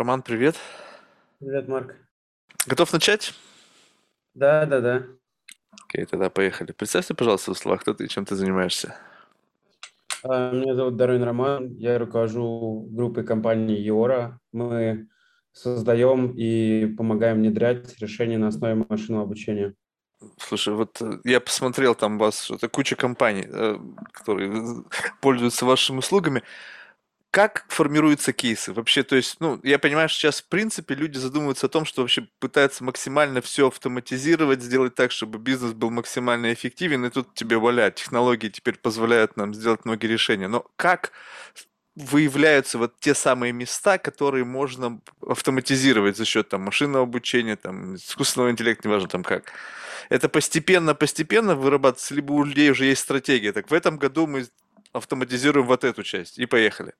Роман, привет. Привет, Марк. Готов начать? Да, да, да. Окей, тогда поехали. Представься, пожалуйста, в словах, кто ты и чем ты занимаешься. А, Меня зовут Дарвин Роман, я руковожу группой компании Еора. Мы создаем и помогаем внедрять решения на основе машинного обучения. Слушай, вот э, я посмотрел, там у вас что-то куча компаний, э, которые пользуются вашими услугами. Как формируются кейсы? Вообще, то есть, ну, я понимаю, что сейчас, в принципе, люди задумываются о том, что вообще пытаются максимально все автоматизировать, сделать так, чтобы бизнес был максимально эффективен, и тут тебе валя, технологии теперь позволяют нам сделать многие решения. Но как выявляются вот те самые места, которые можно автоматизировать за счет там машинного обучения, там искусственного интеллекта, неважно там как. Это постепенно-постепенно вырабатывается, либо у людей уже есть стратегия. Так в этом году мы автоматизируем вот эту часть и поехали.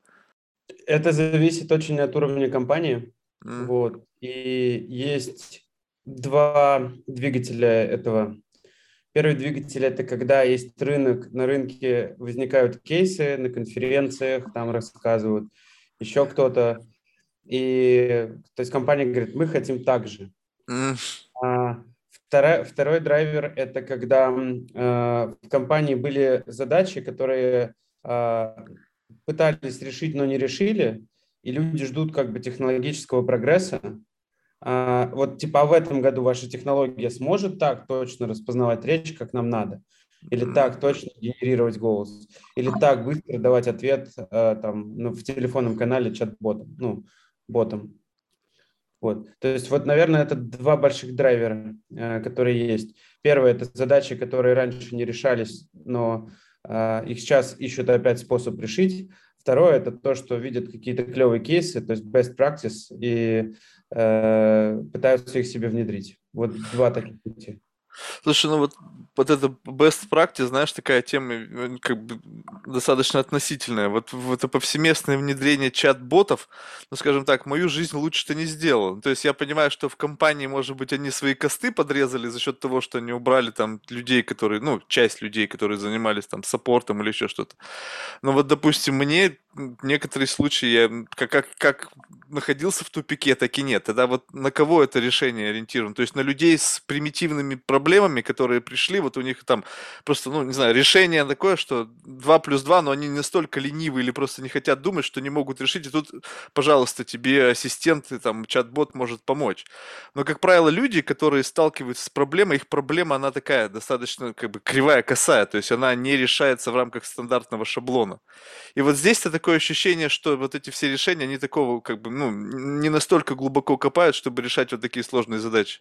Это зависит очень от уровня компании. М, Вот. И есть два двигателя этого. Первый двигатель– это когда есть рынок, на рынке возникают кейсы, на конференциях там рассказывают, еще кто-то. И то есть компания говорит, мы хотим так же. м, А вторая- второй драйвер– это когда э, в компании были задачи, которые а, пытались решить, но не решили, и люди ждут как бы технологического прогресса. А, вот типа а в этом году ваша технология сможет так точно распознавать речь, как нам надо? Или так точно генерировать голос? Или так быстро давать ответ э, там, ну, в телефонном канале чат-ботом, ну, ботом? Вот. То есть вот, наверное, это два больших драйвера, э, которые есть. Первое– это задачи, которые раньше не решались, но их сейчас ищут опять способ решить. Второе– это то, что видят какие-то клевые кейсы, то есть best practice, и э, пытаются их себе внедрить. Вот два таких пути. Слушай, ну вот, вот это best practice, знаешь, такая тема как бы достаточно относительная. Вот в это повсеместное внедрение чат-ботов, ну, скажем так, мою жизнь лучше-то не сделал. То есть я понимаю, что в компании, может быть, они свои косты подрезали за счет того, что они убрали там людей, которые, ну, часть людей, которые занимались там саппортом или еще что-то. Но вот, допустим, мне некоторые случаи я как, как, как находился в тупике, так и нет. Тогда вот на кого это решение ориентировано? То есть на людей с примитивными проблемами, которые пришли, вот у них там просто, ну, не знаю, решение такое, что 2 плюс 2, но они настолько ленивы или просто не хотят думать, что не могут решить, и тут, пожалуйста, тебе ассистент, там чат-бот может помочь. Но, как правило, люди, которые сталкиваются с проблемой, их проблема, она такая достаточно как бы кривая, косая, то есть она не решается в рамках стандартного шаблона. И вот здесь-то такое ощущение, что вот эти все решения, они такого как бы, ну, не настолько глубоко копают, чтобы решать вот такие сложные задачи.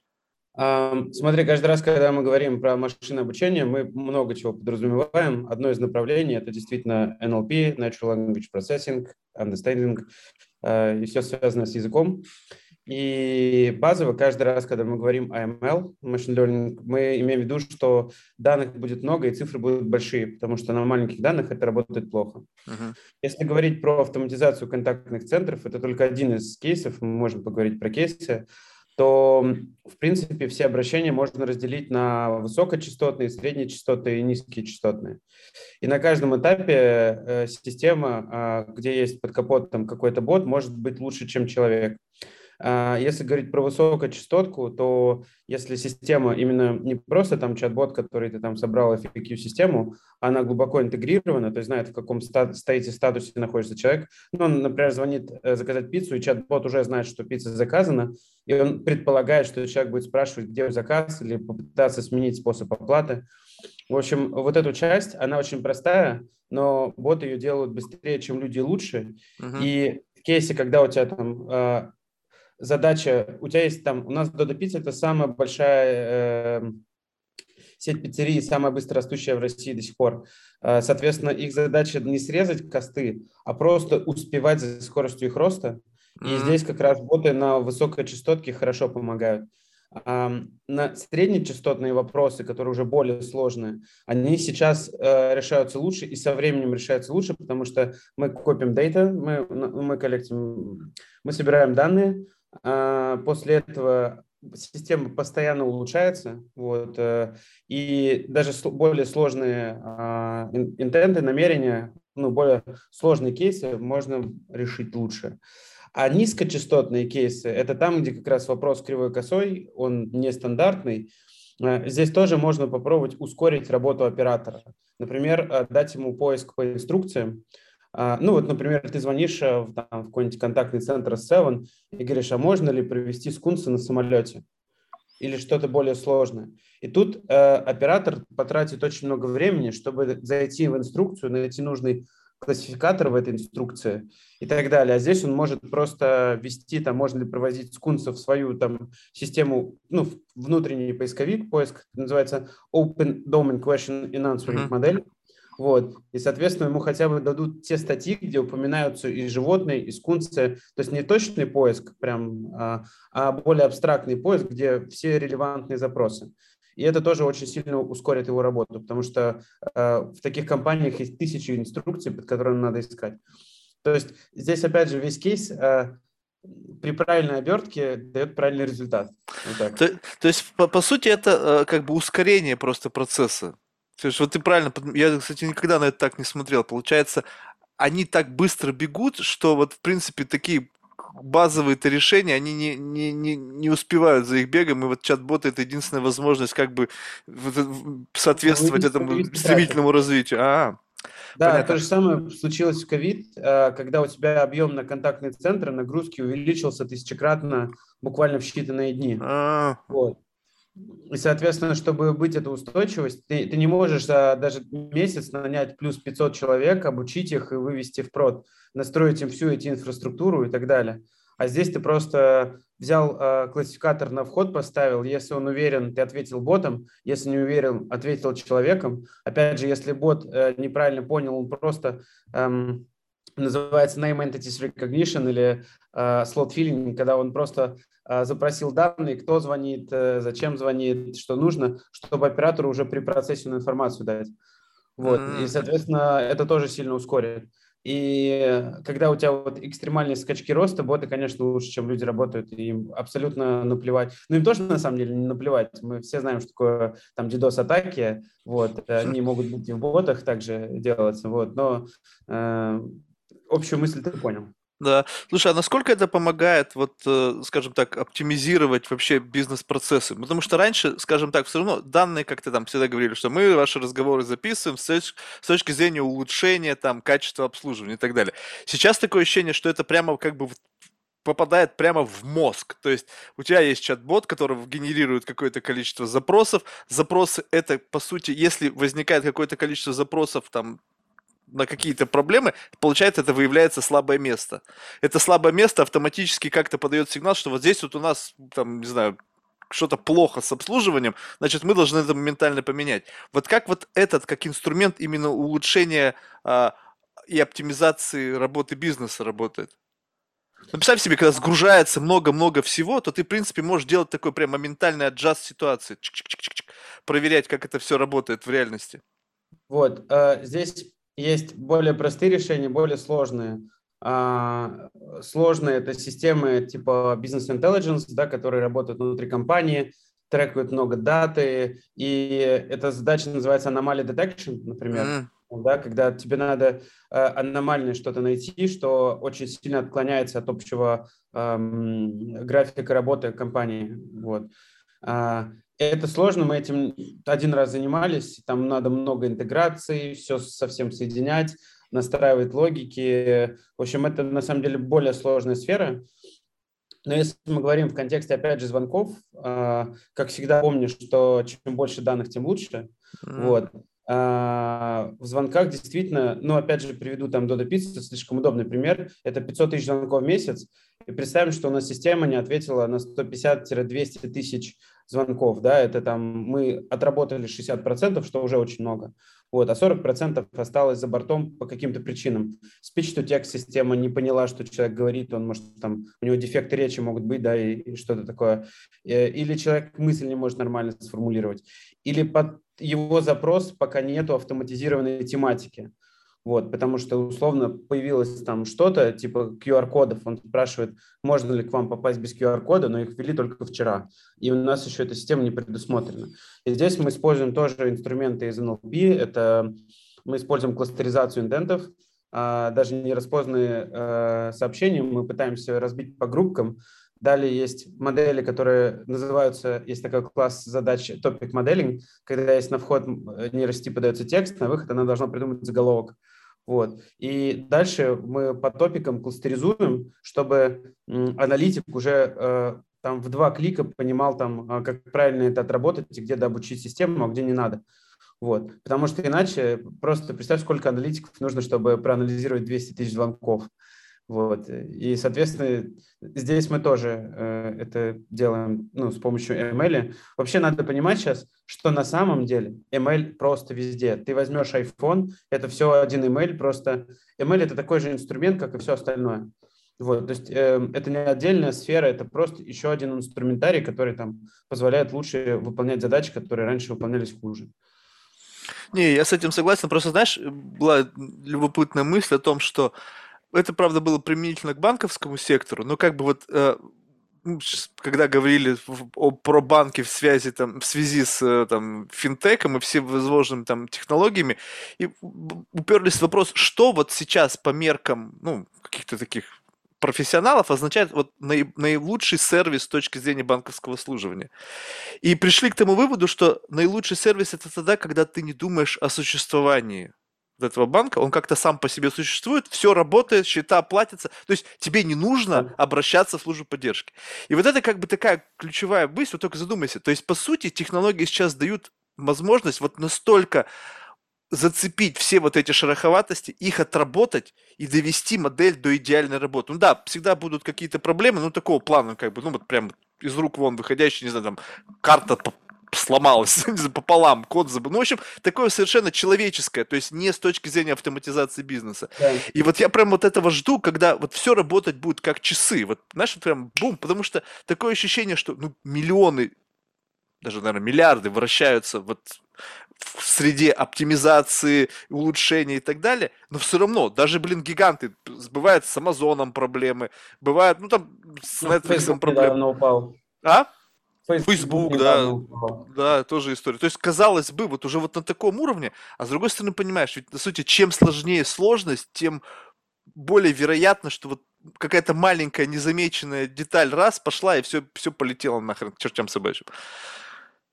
Смотри, каждый раз, когда мы говорим про машинное обучение, мы много чего подразумеваем. Одно из направлений– это действительно NLP, Natural Language Processing, Understanding, э, и все связано с языком. И базово каждый раз, когда мы говорим о ML, Machine Learning, мы имеем в виду, что данных будет много и цифры будут большие, потому что на маленьких данных это работает плохо. Мгм. Если говорить про автоматизацию контактных центров, это только один из кейсов, мы можем поговорить про кейсы, то, в принципе, все обращения можно разделить на высокочастотные, среднечастотные и низкочастотные. И на каждом этапе э, система, а, где есть под капотом какой-то бот, может быть лучше, чем человек. А, Если говорить про высокочастотку, то если система именно не просто там чат-бот, который ты там собрал FAQ-систему, она глубоко интегрирована, то есть знает, в каком ста- стоите статусе находится человек. Ну, он, например, звонит э, заказать пиццу, и чат-бот уже знает, что пицца заказана, и он предполагает, что человек будет спрашивать, где заказ, или попытаться сменить способ оплаты. В общем, вот эту часть, она очень простая, но боты ее делают быстрее, чем люди лучше. Мгм. И в кейсе, когда у тебя там э, задача, у тебя есть там, у нас Dodo Pizza это самая большая э, сеть пиццерий, самая быстро растущая в России до сих пор. Э, Соответственно, их задача не срезать косты, а просто успевать за скоростью их роста. И здесь как раз боты на высокой частотке хорошо помогают. Ам, На среднечастотные вопросы, которые уже более сложные, они сейчас э, решаются лучше и со временем решаются лучше, потому что мы копим data, мы, мы коллектим, мы собираем данные, а, после этого система постоянно улучшается, вот, э, и даже более сложные а, ин- интенты, намерения, ну, более сложные кейсы можно решить лучше. А низкочастотные кейсы – это там, где как раз вопрос кривой косой, он нестандартный. Э, здесь тоже можно попробовать ускорить работу оператора. Например, э, дать ему поиск по инструкциям. А, ну вот, например, ты звонишь э, в, там, в какой-нибудь контактный центр Seven и говоришь, а можно ли провести скунсы на самолете? Или что-то более сложное. И тут э, оператор потратит очень много времени, чтобы зайти в инструкцию, найти нужный классификатор в этой инструкции и так далее. А здесь он может просто ввести, там, можно ли проводить скунсов в свою там, систему, ну, внутренний поисковик, поиск, называется Open Domain Question and Answering mm-hmm. модель. Вот. И, соответственно, ему хотя бы дадут те статьи, где упоминаются и животные, и скунсы. То есть не точный поиск, прям, а, а более абстрактный поиск, где все релевантные запросы. И это тоже очень сильно ускорит его работу, потому что э, в таких компаниях есть тысячи инструкций, под которыми надо искать. То есть здесь, опять же, весь кейс э, при правильной обертке дает правильный результат. Вот то, то есть, по, по сути, это как бы ускорение просто процесса. Есть, вот ты правильно, я, кстати, никогда на это так не смотрел. Получается, они так быстро бегут, что вот, в принципе, такие базовые-то решения, они не, не, не, не успевают за их бегом, и вот чат-бот это единственная возможность как бы соответствовать этому стремительному развитию. А, да, понятно. то же самое случилось в ковид, э, когда у тебя объем на контактные центры, нагрузки увеличился тысячекратно буквально в считанные дни. А. Вот. И, соответственно, чтобы быть эта устойчивость, ты, ты не можешь за даже месяц нанять плюс 500 человек, обучить их и вывести в прод, настроить им всю эти инфраструктуру и так далее. А здесь ты просто взял э, классификатор на вход, поставил, если он уверен, ты ответил ботом, если не уверен, ответил человеком. Опять же, если бот э, неправильно понял, он просто эм, называется Name Entities Recognition или э, Slot Filling, когда он просто э, запросил данные, кто звонит, э, зачем звонит, что нужно, чтобы оператору уже при процессию информацию дать. Вот. Mm-hmm. И, соответственно, это тоже сильно ускорит. И когда у тебя вот экстремальные скачки роста, боты, конечно, лучше, чем люди работают, и им абсолютно наплевать. Ну, им тоже, на самом деле, не наплевать. Мы все знаем, что такое там DDoS-атаки, вот, они могут быть и в ботах также делаться, вот, но э, общую мысль ты понял. Да. Слушай, а насколько это помогает, вот, э, скажем так, оптимизировать вообще бизнес-процессы? Потому что раньше, скажем так, все равно данные, как ты там всегда говорили, что мы ваши разговоры записываем с точки, с точки зрения улучшения там качества обслуживания и так далее. Сейчас такое ощущение, что это прямо как бы попадает прямо в мозг. То есть у тебя есть чат-бот, который генерирует какое-то количество запросов. Запросы это, по сути, если возникает какое-то количество запросов, там, на какие-то проблемы, получается, это выявляется слабое место. Это слабое место автоматически как-то подает сигнал, что вот здесь вот у нас, там, не знаю, что-то плохо с обслуживанием, значит, мы должны это моментально поменять. Вот как вот этот, как инструмент именно улучшения а, и оптимизации работы бизнеса работает? Ну, представь себе, когда сгружается много-много всего, то ты, в принципе, можешь делать такой прям моментальный аджаст ситуации, Чик-чик-чик-чик. проверять, как это все работает в реальности. Вот, э, здесь есть более простые решения, более сложные. А, сложные это системы типа Business Intelligence, да, которые работают внутри компании, трекают много даты, и эта задача называется Anomaly Detection, например. Да, когда тебе надо э, аномальное что-то найти, что очень сильно отклоняется от общего эм, графика работы компании. Вот. А, это сложно, мы этим один раз занимались, там надо много интеграции, все совсем соединять, настраивать логики. В общем, это на самом деле более сложная сфера. Но если мы говорим в контексте, опять же, звонков, а, как всегда помню, что чем больше данных, тем лучше. Mm-hmm. Вот. А, в звонках действительно, ну, опять же, приведу там Dodo Pizza, слишком удобный пример, это 500 тысяч звонков в месяц, и представим, что у нас система не ответила на 150-200 тысяч звонков, да, это там мы отработали 60%, что уже очень много, вот, а 40% осталось за бортом по каким-то причинам. Speech-to-text система не поняла, что человек говорит, он может там, у него дефекты речи могут быть, да, и, и что-то такое. Э, или человек мысль не может нормально сформулировать. Или под его запрос пока нету автоматизированной тематики. Вот, потому что условно появилось там что-то типа QR-кодов. Он спрашивает, можно ли к вам попасть без QR-кода, но их ввели только вчера. И у нас еще эта система не предусмотрена. И здесь мы используем тоже инструменты из NLP. Это мы используем кластеризацию индентов. а, даже не распознанные а, сообщения, мы пытаемся разбить по группкам. Далее есть модели, которые называются, есть такой класс задач topic modeling, когда есть на вход нейросети подается текст, на выход она должна придумать заголовок. Вот. И дальше мы по топикам кластеризуем, чтобы аналитик уже э, там в два клика понимал, там, а, как правильно это отработать и где дообучить систему, а где не надо. Вот. Потому что иначе просто представь, сколько аналитиков нужно, чтобы проанализировать 200 тысяч звонков. Вот. И, соответственно, здесь мы тоже э, это делаем ну, с помощью ML. Вообще надо понимать сейчас, что на самом деле ML просто везде. Ты возьмешь iPhone, это все один ML, просто ML это такой же инструмент, как и все остальное. Вот, то есть э, это не отдельная сфера, это просто еще один инструментарий, который там позволяет лучше выполнять задачи, которые раньше выполнялись хуже. Не, я с этим согласен. Просто, знаешь, была любопытная мысль о том, что это, правда, было применительно к банковскому сектору, но как бы вот э, когда говорили о, про банки в связи там в связи с э, там финтеком и всем возможными там технологиями и уперлись в вопрос что вот сейчас по меркам ну каких-то таких профессионалов означает вот наилучший сервис с точки зрения банковского обслуживания. И пришли к тому выводу, что наилучший сервис это тогда, когда ты не думаешь о существовании этого банка, он как-то сам по себе существует, все работает, счета платятся, то есть тебе не нужно обращаться в службу поддержки. И вот это как бы такая ключевая мысль, вот только задумайся, то есть по сути технологии сейчас дают возможность вот настолько зацепить все вот эти шероховатости, их отработать и довести модель до идеальной работы. Ну да, всегда будут какие-то проблемы, ну такого плана, как бы, ну вот прям из рук вон выходящий, не знаю, там, карта сломалась пополам, код забыл. Ну, в общем, такое совершенно человеческое, то есть не с точки зрения автоматизации бизнеса. Да. И вот я прям вот этого жду, когда вот все работать будет как часы. Вот, знаешь, вот прям бум, потому что такое ощущение, что ну, миллионы, даже, наверное, миллиарды вращаются вот в среде оптимизации, улучшения и так далее, но все равно, даже, блин, гиганты, бывают с Амазоном проблемы, бывают, ну там с ну, Netflix проблемы. А? Facebook, да, да, тоже история. То есть, казалось бы, вот уже вот на таком уровне, а с другой стороны, понимаешь, ведь, на сути, чем сложнее сложность, тем более вероятно, что вот какая-то маленькая незамеченная деталь раз пошла, и все, все полетело нахрен к чертям собачьим.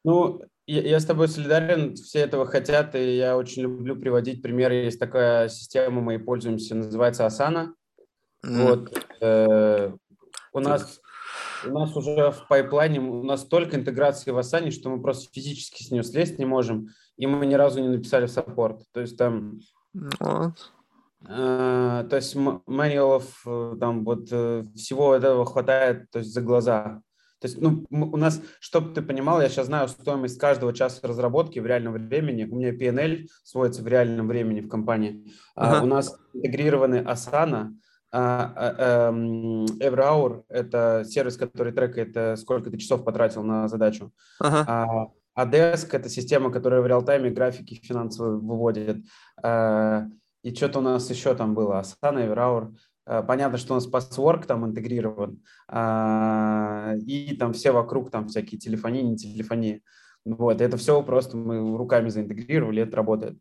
Ну, я, я с тобой солидарен, все этого хотят, и я очень люблю приводить примеры. Есть такая система, мы пользуемся, называется Asana. Mm. Вот, э, у нас у нас уже в пайплайне, у нас столько интеграции в Asana, что мы просто физически с нее слезть не можем, и мы ни разу не написали в саппорт. То есть там... Вот. Э, то есть manualов, э, там вот э, всего этого хватает то есть за глаза. То есть, ну, у нас, чтобы ты понимал, я сейчас знаю стоимость каждого часа разработки в реальном времени. У меня PNL сводится в реальном времени в компании. Uh-huh. у нас интегрированы Asana, а, а, эм, Every Hour – это сервис, который трекает, э, сколько ты часов потратил на задачу. Uh-huh. А, Desk – это система, которая в реал-тайме графики финансовые выводит. А, и что-то у нас еще там было. Asana, Every Hour. Понятно, что у нас Passwork там интегрирован. И там все вокруг, там всякие телефонии, не телефонии. Вот, это все просто мы руками заинтегрировали, это работает.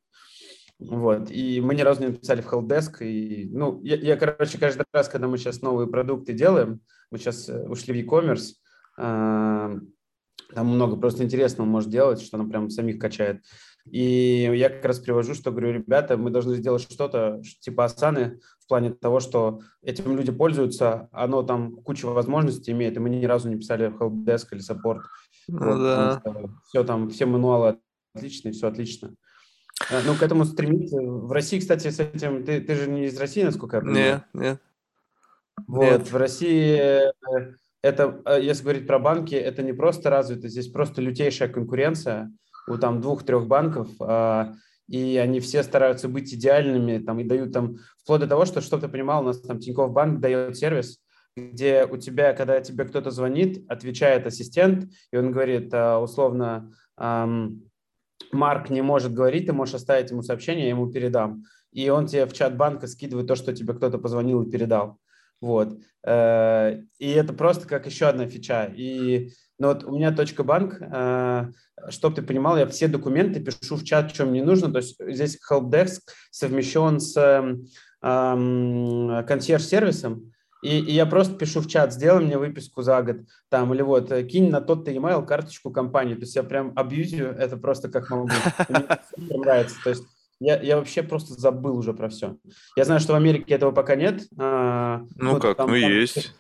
Вот. И мы ни разу не написали в Helpdesk. И, ну, я, я, короче, каждый раз, когда мы сейчас новые продукты делаем, мы сейчас э, ушли в e-commerce, э, там много просто интересного может делать, что нам прям самих качает. И я как раз привожу, что говорю, ребята, мы должны сделать что-то типа Асаны в плане того, что этим люди пользуются, оно там кучу возможностей имеет, и мы ни разу не писали в helpdesk или support. Ну, вот, да. Все там, все мануалы отличные, все отлично. А, ну, к этому стремиться. В России, кстати, с этим... Ты, ты же не из России, насколько я понимаю? Нет, нет. Вот, нет. в России э, это, э, если говорить про банки, это не просто развито, здесь просто лютейшая конкуренция у там двух-трех банков, а, и они все стараются быть идеальными, там, и дают там, вплоть до того, что, чтобы ты понимал, у нас там Тинькофф Банк дает сервис, где у тебя, когда тебе кто-то звонит, отвечает ассистент, и он говорит, а, условно, Марк не может говорить, ты можешь оставить ему сообщение, я ему передам. И он тебе в чат банка скидывает то, что тебе кто-то позвонил и передал. Вот. Э, и это просто как еще одна фича. И ну вот у меня точка банк, э, чтобы ты понимал, я все документы пишу в чат, чем мне нужно. То есть здесь helpdesk совмещен с консьерж-сервисом, и, и я просто пишу в чат, сделай мне выписку за год, там, или вот, э, кинь на тот-то email карточку компании. То есть я прям абьюзю это просто как могу. Мне нравится. То есть я, я вообще просто забыл уже про все. Я знаю, что в Америке этого пока нет. А, ну, ну как, там, ну там, есть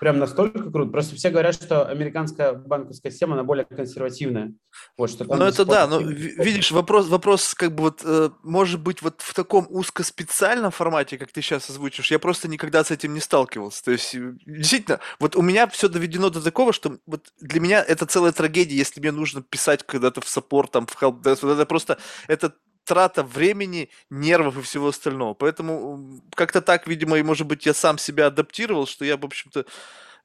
прям настолько круто. Просто все говорят, что американская банковская система, она более консервативная. Вот, что ну, это да, но видишь, вопрос, вопрос как бы вот, э, может быть, вот в таком узкоспециальном формате, как ты сейчас озвучишь, я просто никогда с этим не сталкивался. То есть, э, действительно, вот у меня все доведено до такого, что вот для меня это целая трагедия, если мне нужно писать когда-то в саппорт, там, в helpdesk, вот это просто, это трата времени, нервов и всего остального. Поэтому как-то так, видимо, и, может быть, я сам себя адаптировал, что я, в общем-то,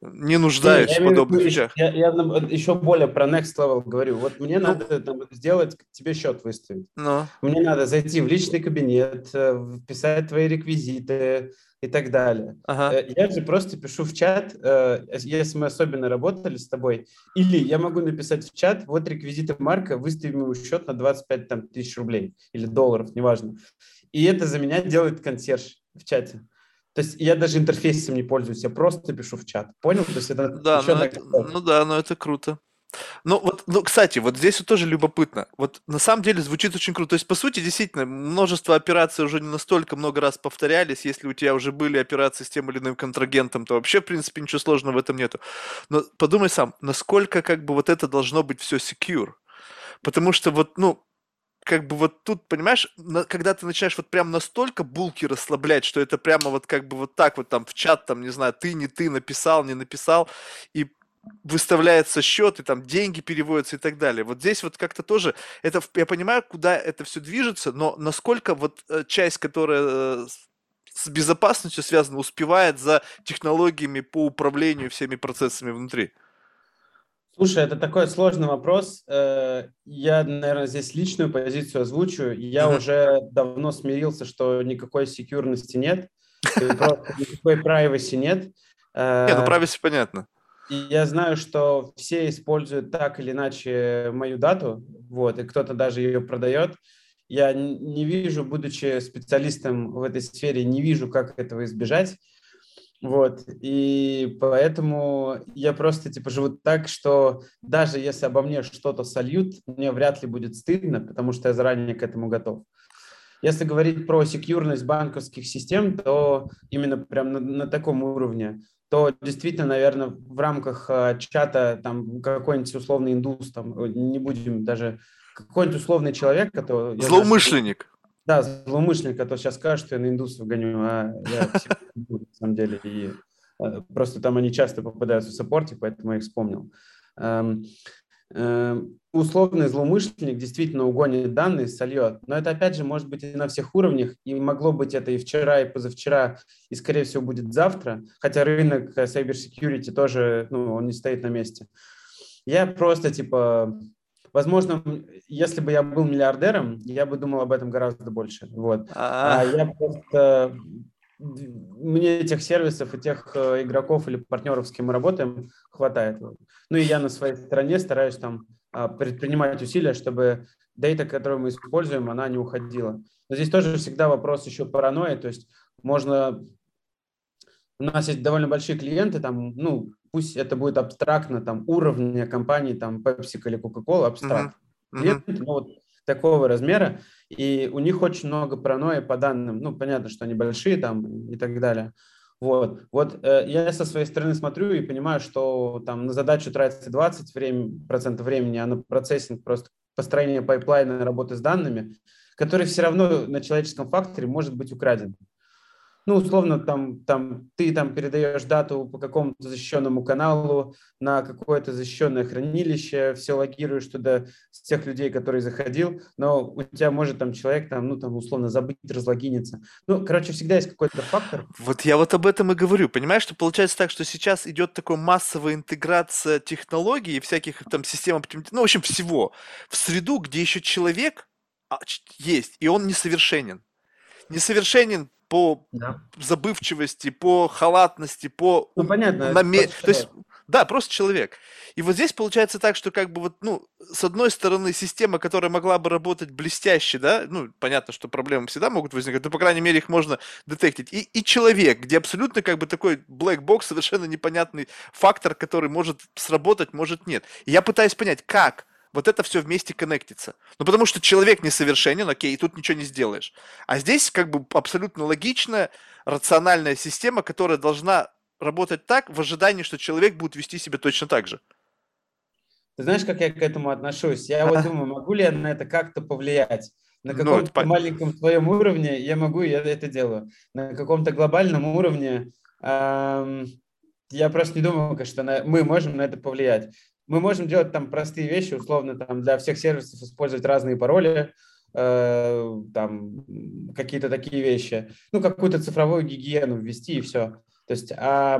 не нуждаюсь я, в подобных вещах. Я, я, я еще более про next level говорю. Вот мне ну, надо там, сделать, тебе счет выставить. Ну. Мне надо зайти в личный кабинет, э, вписать твои реквизиты, и так далее. Ага. Э, я же просто пишу в чат, э, если мы особенно работали с тобой, или я могу написать в чат, вот реквизиты Марка, выставим ему счет на 25 там, тысяч рублей или долларов, неважно. И это за меня делает консьерж в чате. То есть я даже интерфейсом не пользуюсь, я просто пишу в чат. Понял? То есть это да, ну, это, ну да, но это круто. Ну, вот, ну, кстати, вот здесь вот тоже любопытно. Вот на самом деле звучит очень круто. То есть, по сути, действительно, множество операций уже не настолько много раз повторялись. Если у тебя уже были операции с тем или иным контрагентом, то вообще, в принципе, ничего сложного в этом нету. Но подумай сам, насколько как бы вот это должно быть все secure. Потому что вот, ну, как бы вот тут, понимаешь, на, когда ты начинаешь вот прям настолько булки расслаблять, что это прямо вот как бы вот так вот там в чат, там, не знаю, ты, не ты, написал, не написал, и выставляется счет, и там деньги переводятся и так далее. Вот здесь вот как-то тоже, это, я понимаю, куда это все движется, но насколько вот э, часть, которая э, с безопасностью связана, успевает за технологиями по управлению всеми процессами внутри? Слушай, это такой сложный вопрос. Э, я, наверное, здесь личную позицию озвучу. Я mm-hmm. уже давно смирился, что никакой секьюрности нет, никакой privacy нет. Нет, ну privacy понятно. Я знаю, что все используют так или иначе мою дату, вот, и кто-то даже ее продает. Я не вижу, будучи специалистом в этой сфере, не вижу, как этого избежать. Вот, и поэтому я просто, типа, живу так, что даже если обо мне что-то сольют, мне вряд ли будет стыдно, потому что я заранее к этому готов. Если говорить про секьюрность банковских систем, то именно прям на, на таком уровне то действительно, наверное, в рамках э, чата там какой-нибудь условный индус, там, э, не будем даже, какой-нибудь условный человек, который... Злоумышленник. Да, злоумышленник, который сейчас скажет, что я на индусов гоню, а я на самом деле. И э, просто там они часто попадаются в саппорте, поэтому я их вспомнил. Эм, условный злоумышленник действительно угонит данные, сольет. Но это, опять же, может быть и на всех уровнях, и могло быть это и вчера, и позавчера, и, скорее всего, будет завтра, хотя рынок cyber security тоже, ну, он не стоит на месте. Я просто, типа, возможно, если бы я был миллиардером, я бы думал об этом гораздо больше. Вот. А, а я просто мне этих сервисов и тех э, игроков или партнеров, с кем мы работаем, хватает. Ну и я на своей стороне стараюсь там а, предпринимать усилия, чтобы дейта, которую мы используем, она не уходила. Но здесь тоже всегда вопрос еще паранойи, то есть можно... У нас есть довольно большие клиенты, там, ну, пусть это будет абстрактно, там, уровня компании, там, Pepsi или Coca-Cola, абстракт. Uh-huh. Клиенты, ну, вот такого размера, и у них очень много паранойи по данным, ну, понятно, что они большие там и так далее. Вот, вот э, я со своей стороны смотрю и понимаю, что там на задачу тратится 20 времени, процентов времени, а на процессинг просто построение пайплайна работы с данными, который все равно на человеческом факторе может быть украден ну, условно, там, там, ты там передаешь дату по какому-то защищенному каналу на какое-то защищенное хранилище, все логируешь туда с тех людей, которые заходил, но у тебя может там человек там, ну, там, условно, забыть разлогиниться. Ну, короче, всегда есть какой-то фактор. Вот я вот об этом и говорю. Понимаешь, что получается так, что сейчас идет такая массовая интеграция технологий и всяких там систем, ну, в общем, всего в среду, где еще человек а, есть, и он несовершенен. Несовершенен по да. забывчивости, по халатности, по ну, понятно, наме... То есть, Да, просто человек. И вот здесь получается так, что как бы вот, ну, с одной стороны, система, которая могла бы работать блестяще, да, ну, понятно, что проблемы всегда могут возникать, но, по крайней мере, их можно детектить. И, и человек, где абсолютно как бы такой black box, совершенно непонятный фактор, который может сработать, может нет. И я пытаюсь понять, как вот это все вместе коннектится. Ну, потому что человек несовершенен, окей, и тут ничего не сделаешь. А здесь как бы абсолютно логичная, рациональная система, которая должна работать так в ожидании, что человек будет вести себя точно так же. Ты знаешь, как я к этому отношусь? Я вот думаю, могу ли я на это как-то повлиять? На ну, каком-то ну, маленьком своем уровне я могу, я это делаю. На каком-то глобальном уровне эм, я просто не думаю, что на, мы можем на это повлиять. Мы можем делать там простые вещи, условно, там для всех сервисов использовать разные пароли, э, там какие-то такие вещи. Ну, какую-то цифровую гигиену ввести и все. То есть а,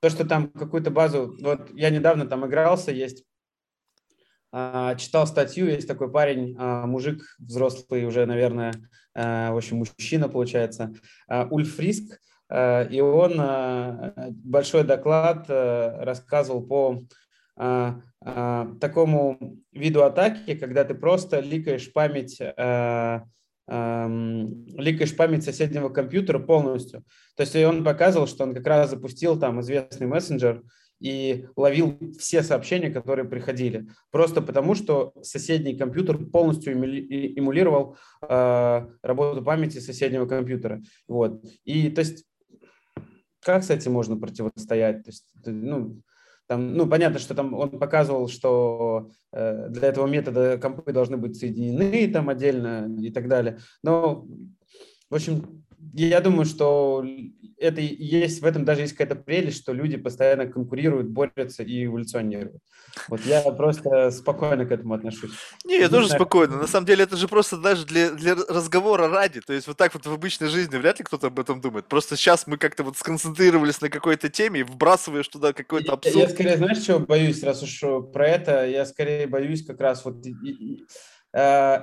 то, что там какую-то базу... Вот я недавно там игрался, есть... А, читал статью, есть такой парень, а, мужик взрослый уже, наверное, а, в общем, мужчина, получается, а, Ульф Риск, а, и он а, большой доклад рассказывал по такому виду атаки, когда ты просто ликаешь память а, ликаешь память соседнего компьютера полностью. То есть он показывал, что он как раз запустил там известный мессенджер и ловил все сообщения, которые приходили. Просто потому, что соседний компьютер полностью эмулировал э, работу памяти соседнего компьютера. Вот. И то есть как с этим можно противостоять? То есть, ну, там, ну, понятно, что там он показывал, что э, для этого метода компы должны быть соединены там отдельно и так далее. Но, в общем, я думаю, что это есть, в этом даже есть какая-то прелесть, что люди постоянно конкурируют, борются и эволюционируют. Вот я просто спокойно к этому отношусь. Не, я тоже спокойно. На самом деле это же просто даже для, для разговора ради. То есть вот так вот в обычной жизни вряд ли кто-то об этом думает. Просто сейчас мы как-то вот сконцентрировались на какой-то теме и вбрасываешь туда какой-то абсурд. Я, я скорее, знаешь, чего боюсь, раз уж про это, я скорее боюсь как раз вот Э,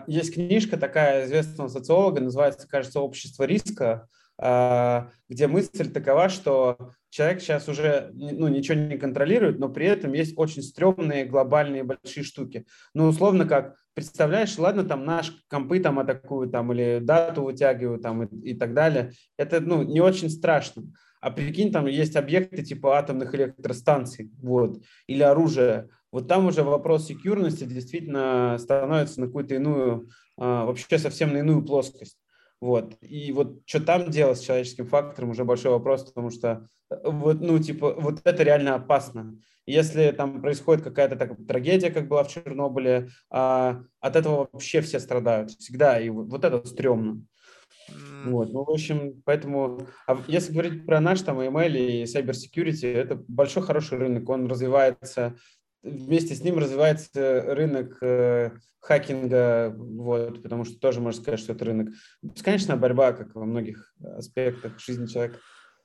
есть книжка такая известного социолога, называется, кажется, «Общество риска», э, где мысль такова, что человек сейчас уже ну, ничего не контролирует, но при этом есть очень стрёмные глобальные большие штуки. Ну, условно как, представляешь, ладно, там наш компы там атакуют, там, или дату вытягивают, там, и, и так далее. Это, ну, не очень страшно. А прикинь, там есть объекты типа атомных электростанций, вот, или оружия. Вот там уже вопрос секьюрности действительно становится на какую-то иную, а, вообще совсем на иную плоскость. Вот. И вот что там делать с человеческим фактором уже большой вопрос, потому что э, вот, ну, типа, вот это реально опасно. Если там происходит какая-то так, трагедия, как была в Чернобыле, а, от этого вообще все страдают всегда, и вот, вот это стрёмно. Вот, ну, в общем, поэтому, а если говорить про наш там email и cyber security, это большой хороший рынок, он развивается вместе с ним развивается рынок э, хакинга, вот, потому что тоже можно сказать, что это рынок. Бесконечная борьба, как во многих аспектах жизни человека.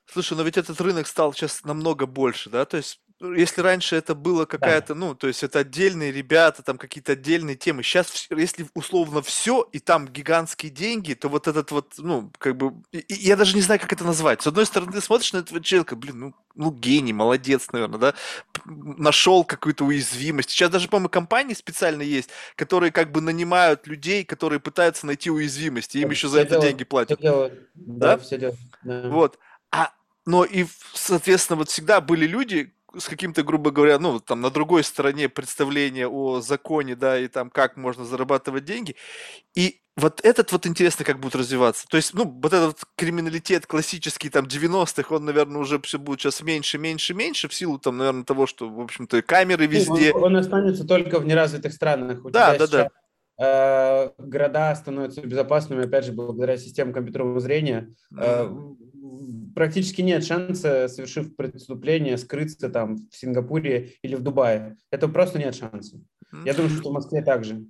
Слушай, но ведь этот рынок стал сейчас намного больше, да? То есть если раньше это было какая-то, да. ну, то есть это отдельные ребята, там какие-то отдельные темы. Сейчас, если условно все, и там гигантские деньги, то вот этот вот, ну, как бы, я даже не знаю, как это назвать. С одной стороны, ты смотришь на этого человека, блин, ну, ну, гений, молодец, наверное, да, нашел какую-то уязвимость. Сейчас даже, по-моему, компании специально есть, которые как бы нанимают людей, которые пытаются найти уязвимость, и им еще за это делают, деньги платят. Все делают. Да? да, все делают. Да. Вот. А но и, соответственно, вот всегда были люди, с каким-то, грубо говоря, ну, там, на другой стороне представления о законе, да, и там, как можно зарабатывать деньги. И вот этот вот интересно, как будет развиваться. То есть, ну, вот этот криминалитет классический, там, 90-х, он, наверное, уже все будет сейчас меньше, меньше, меньше, в силу, там, наверное, того, что, в общем-то, камеры ну, везде. Он, он останется только в неразвитых странах. У да, да, сейчас, да. Э, города становятся безопасными, опять же, благодаря системам компьютерного зрения. Mm практически нет шанса, совершив преступление, скрыться там в Сингапуре или в Дубае. Это просто нет шанса. Я думаю, что в Москве также.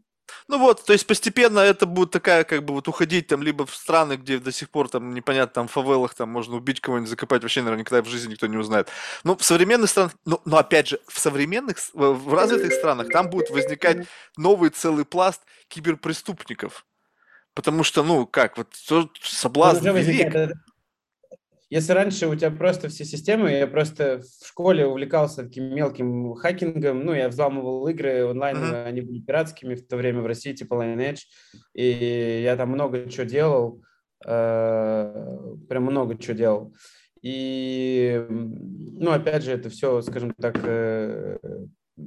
Ну вот, то есть постепенно это будет такая, как бы вот уходить там либо в страны, где до сих пор там непонятно, там в фавелах там можно убить кого-нибудь, закопать, вообще, наверное, никогда в жизни никто не узнает. Но в современных странах, но, но опять же, в современных, в развитых странах там будет возникать новый целый пласт киберпреступников. Потому что, ну, как, вот соблазн велик. Если раньше у тебя просто все системы, я просто в школе увлекался таким мелким хакингом, ну, я взламывал игры онлайн, mm-hmm. они были пиратскими в то время в России, типа Lineage, и я там много чего делал, э, прям много чего делал. И, ну, опять же, это все, скажем так, э,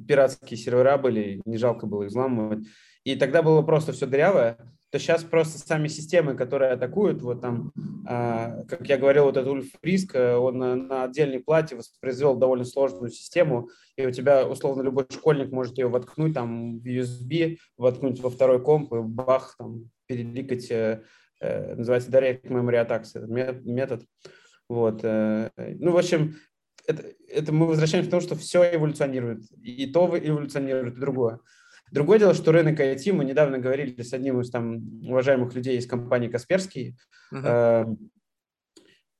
пиратские сервера были, не жалко было их взламывать. И тогда было просто все дырявое, то сейчас просто сами системы, которые атакуют, вот там, э, как я говорил, вот этот Ульф Риск, он на, на отдельной плате воспроизвел довольно сложную систему, и у тебя, условно, любой школьник может ее воткнуть там в USB, воткнуть во второй комп и бах, там, переликать, э, э, называется Direct Memory Attacks, метод. Вот. Э, ну, в общем, это, это мы возвращаемся к тому, что все эволюционирует. И то эволюционирует, и другое. Другое дело, что рынок IT, мы недавно говорили с одним из там уважаемых людей из компании Касперский, uh-huh.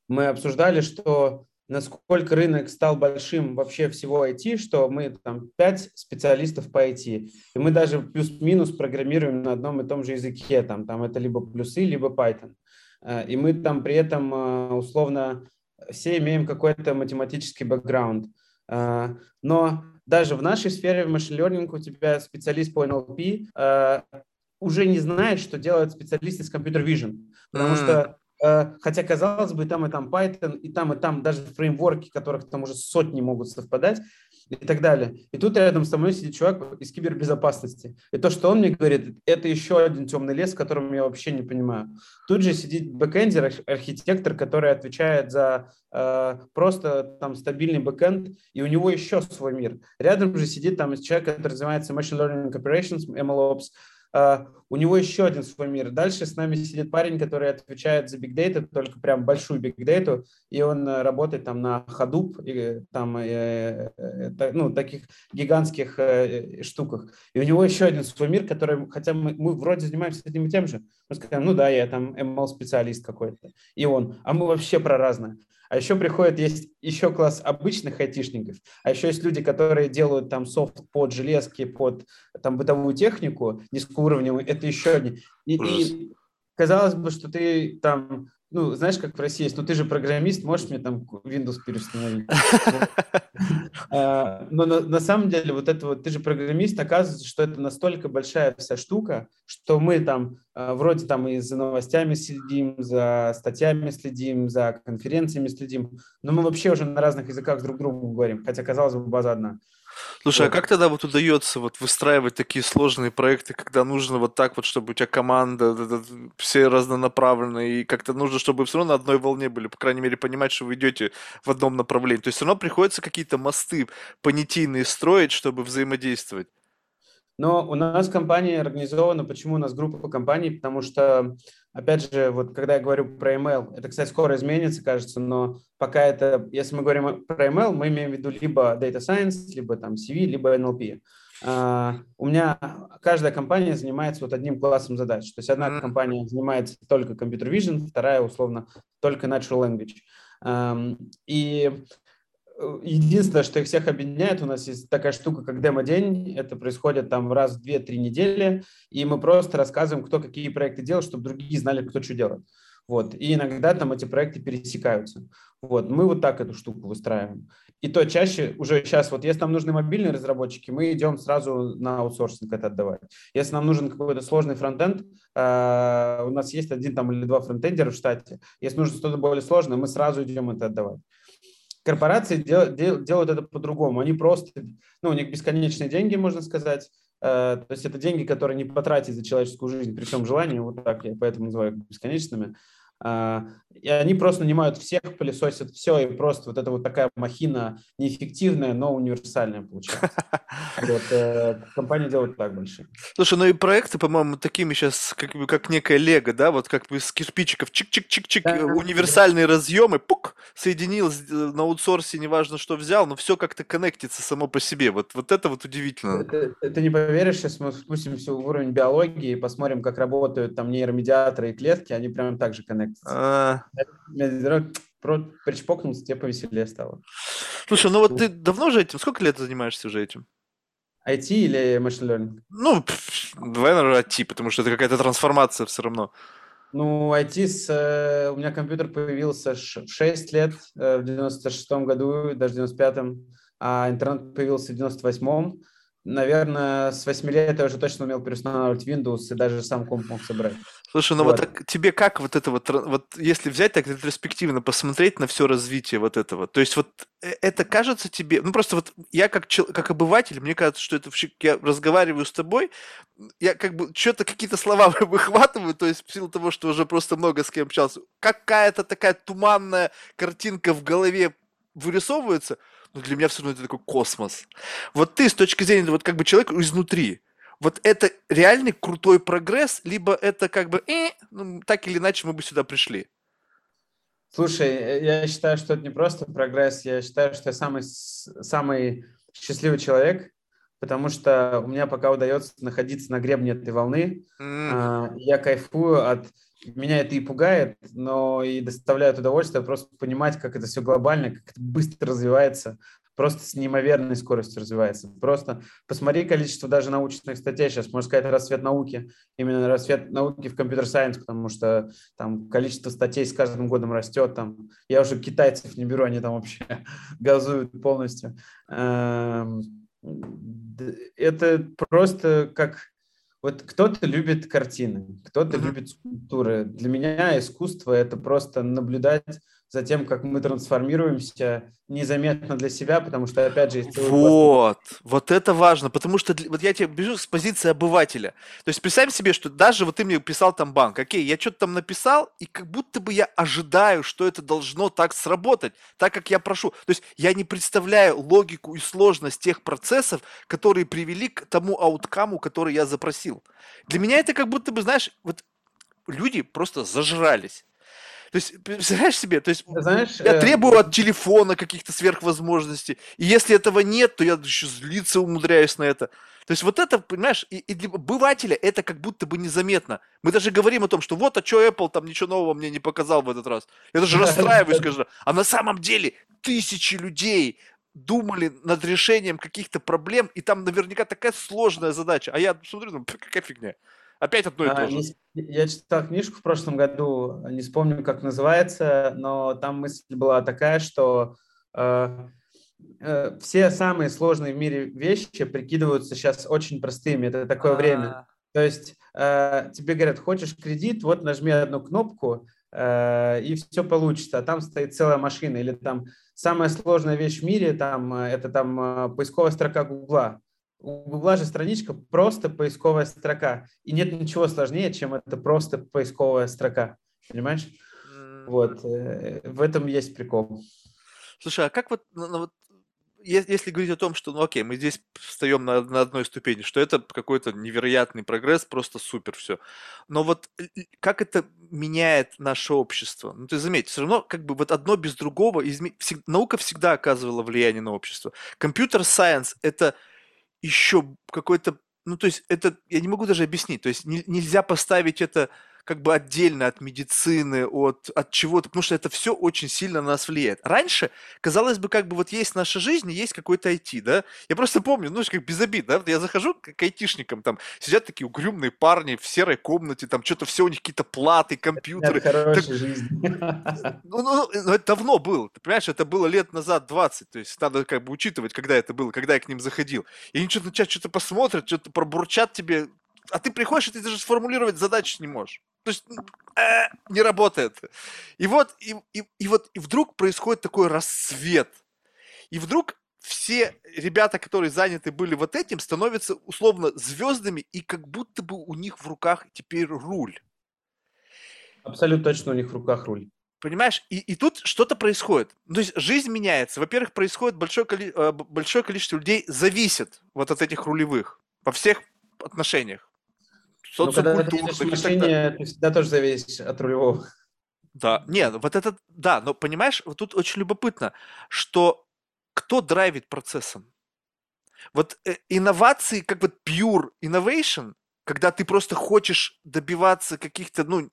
мы обсуждали, что насколько рынок стал большим вообще всего IT, что мы там 5 специалистов по IT, и мы даже плюс-минус программируем на одном и том же языке, там, там это либо плюсы, либо Python. Э, и мы там при этом э, условно все имеем какой-то математический бэкграунд. Но даже в нашей сфере в machine learning у тебя специалист по NLP э, уже не знает, что делают специалисты с computer vision, потому mm. что э, хотя казалось бы там и там Python и там и там даже фреймворки, которых там уже сотни могут совпадать, и так далее. И тут рядом со мной сидит чувак из кибербезопасности. И то, что он мне говорит, это еще один темный лес, в котором я вообще не понимаю. Тут же сидит бэкэндер, архитектор, который отвечает за э, просто там стабильный backend, и у него еще свой мир. Рядом же сидит там человек, который занимается machine learning operations, MLOps, у него еще один свой мир. Дальше с нами сидит парень, который отвечает за big data, только прям большую big data, и он uh, работает там на Hadoop, и, там, э, э, ну, таких гигантских э, штуках. И у него еще один свой мир, который, хотя мы, мы вроде занимаемся этим и тем же, мы скажем, ну да, я там ML-специалист какой-то, и он, а мы вообще про разное. А еще приходит, есть еще класс обычных айтишников, а еще есть люди, которые делают там софт под железки, под там бытовую технику низкоуровневую, это еще один. И, и казалось бы, что ты там ну, знаешь, как в России есть, ну ты же программист, можешь мне там Windows переустановить? А, но на самом деле вот это вот, ты же программист, оказывается, что это настолько большая вся штука, что мы там а, вроде там и за новостями следим, за статьями следим, за конференциями следим, но мы вообще уже на разных языках друг другу говорим, хотя, казалось бы, база одна. Слушай, а как тогда вот удается вот выстраивать такие сложные проекты, когда нужно вот так вот, чтобы у тебя команда, все разнонаправленные, и как-то нужно, чтобы все равно на одной волне были, по крайней мере, понимать, что вы идете в одном направлении. То есть все равно приходится какие-то мосты понятийные строить, чтобы взаимодействовать. Но у нас компания организована, почему у нас группа компаний, потому что Опять же, вот когда я говорю про email, это, кстати, скоро изменится, кажется, но пока это, если мы говорим про email, мы имеем в виду либо data science, либо там CV, либо NLP. Uh, а, у меня каждая компания занимается вот одним классом задач. То есть одна mm-hmm. компания занимается только computer vision, вторая, условно, только natural language. Um, и Единственное, что их всех объединяет, у нас есть такая штука, как демо-день. Это происходит там раз в 2-3 недели, и мы просто рассказываем, кто какие проекты делает, чтобы другие знали, кто что делает. Вот. И иногда там эти проекты пересекаются. Вот. Мы вот так эту штуку выстраиваем. И то чаще уже сейчас, вот если нам нужны мобильные разработчики, мы идем сразу на аутсорсинг это отдавать. Если нам нужен какой-то сложный фронтенд, э, у нас есть один там или два фронтендера в штате. Если нужно что-то более сложное, мы сразу идем это отдавать корпорации дел, дел, делают это по-другому. Они просто, ну, у них бесконечные деньги, можно сказать. Э, то есть это деньги, которые не потратить за человеческую жизнь при всем желании, вот так я поэтому называю их бесконечными. А, и они просто нанимают всех, пылесосят все, и просто вот это вот такая махина неэффективная, но универсальная получается. Вот, э, компания делает так больше. Слушай, ну и проекты, по-моему, такими сейчас, как, как некая лего, да, вот как бы с кирпичиков, чик-чик-чик-чик, да, универсальные да. разъемы, пук, соединил э, на аутсорсе, неважно, что взял, но все как-то коннектится само по себе. Вот, вот это вот удивительно. Ты, ты не поверишь, сейчас мы спустимся в уровень биологии и посмотрим, как работают там нейромедиаторы и клетки, они прям так же коннектятся. А... Причпокнулся, тебе повеселее стало. Слушай, ну вот ты давно же этим, сколько лет занимаешься уже этим? IT или machine learning? Ну, давай, наверное, IT, потому что это какая-то трансформация все равно. Ну, IT, с, э, у меня компьютер появился в 6 лет, э, в 96-м году, даже в 95-м, а интернет появился в 98-м наверное, с 8 лет я уже точно умел переустанавливать Windows и даже сам комп мог собрать. Слушай, ну вот, вот так, тебе как вот это вот, вот если взять так ретроспективно посмотреть на все развитие вот этого, то есть вот э, это кажется тебе, ну просто вот я как, как обыватель, мне кажется, что это я разговариваю с тобой, я как бы что-то какие-то слова выхватываю, то есть в силу того, что уже просто много с кем общался, какая-то такая туманная картинка в голове вырисовывается, но для меня все равно это такой космос. Вот ты с точки зрения вот как бы человека изнутри, вот это реальный крутой прогресс, либо это как бы э, ну, так или иначе мы бы сюда пришли? Слушай, э, я считаю, что это не просто прогресс, я считаю, что я самый, самый счастливый человек, потому что у меня пока удается находиться на гребне этой волны. Mm. Я кайфую от... Меня это и пугает, но и доставляет удовольствие просто понимать, как это все глобально, как это быстро развивается, просто с неимоверной скоростью развивается. Просто посмотри количество даже научных статей сейчас, можно сказать, рассвет науки, именно рассвет науки в компьютер-сайенс, потому что там количество статей с каждым годом растет. Там, я уже китайцев не беру, они там вообще газуют полностью. Эм, это просто как вот кто-то любит картины, кто-то mm-hmm. любит скульптуры. Для меня искусство это просто наблюдать за тем, как мы трансформируемся незаметно для себя, потому что, опять же, есть Вот, вот это важно, потому что вот я тебе бежу с позиции обывателя. То есть представь себе, что даже вот ты мне писал там банк, окей, я что-то там написал, и как будто бы я ожидаю, что это должно так сработать, так как я прошу. То есть я не представляю логику и сложность тех процессов, которые привели к тому ауткаму, который я запросил. Для меня это как будто бы, знаешь, вот люди просто зажрались. То есть, представляешь себе, то есть Знаешь, я э... требую от телефона каких-то сверхвозможностей, и если этого нет, то я еще злиться умудряюсь на это. То есть вот это, понимаешь, и, и для обывателя это как будто бы незаметно. Мы даже говорим о том, что вот, а что Apple там ничего нового мне не показал в этот раз. Я даже расстраиваюсь скажу. А на самом деле тысячи людей думали над решением каких-то проблем, и там наверняка такая сложная задача. А я смотрю, ну, какая фигня. Опять одно и а, то же. Я читал книжку в прошлом году, не вспомню, как называется, но там мысль была такая, что э, э, все самые сложные в мире вещи прикидываются сейчас очень простыми. Это такое А-а-а. время. А. То есть э, тебе говорят, хочешь кредит, вот нажми одну кнопку, э, и все получится. А там стоит целая машина. Или там самая сложная вещь в мире, там, э, это там э, поисковая строка Гугла. У Гугла же страничка просто поисковая строка. И нет ничего сложнее, чем это просто поисковая строка. Понимаешь? Вот. Э, в этом есть прикол. Слушай, а как вот, ну, ну вот если говорить о том, что, ну окей, мы здесь встаем на, на одной ступени, что это какой-то невероятный прогресс, просто супер все. Но вот как это меняет наше общество? Ну ты заметь, все равно как бы вот одно без другого, изме... всег... наука всегда оказывала влияние на общество. Компьютер-сайенс – это еще какой-то, ну, то есть это, я не могу даже объяснить, то есть не, нельзя поставить это как бы отдельно от медицины, от, от чего-то, потому что это все очень сильно на нас влияет. Раньше, казалось бы, как бы вот есть наша жизнь, есть какой-то IT, да? Я просто помню, ну, как без обид, да? Я захожу к айтишникам, там сидят такие угрюмные парни в серой комнате, там что-то все у них какие-то платы, компьютеры. Это хорошая так... жизнь. Ну, ну, ну, это давно было, ты понимаешь, это было лет назад 20, то есть надо как бы учитывать, когда это было, когда я к ним заходил. И они что-то начать что-то посмотрят, что-то пробурчат тебе, а ты приходишь, и ты даже сформулировать задачи не можешь. То есть э, не работает. И вот, и, и, и вот и вдруг происходит такой рассвет. И вдруг все ребята, которые заняты были вот этим, становятся условно звездами, и как будто бы у них в руках теперь руль. Абсолютно точно у них в руках руль. Понимаешь? И, и тут что-то происходит. То есть жизнь меняется. Во-первых, происходит большое, коли... Э, большое количество людей зависит вот от этих рулевых во всех отношениях. Едешь в машине, ты всегда тоже зависишь от рулевого. Да, нет, вот это, да, но понимаешь, вот тут очень любопытно, что кто драйвит процессом? Вот э, инновации, как вот pure innovation, когда ты просто хочешь добиваться каких-то, ну,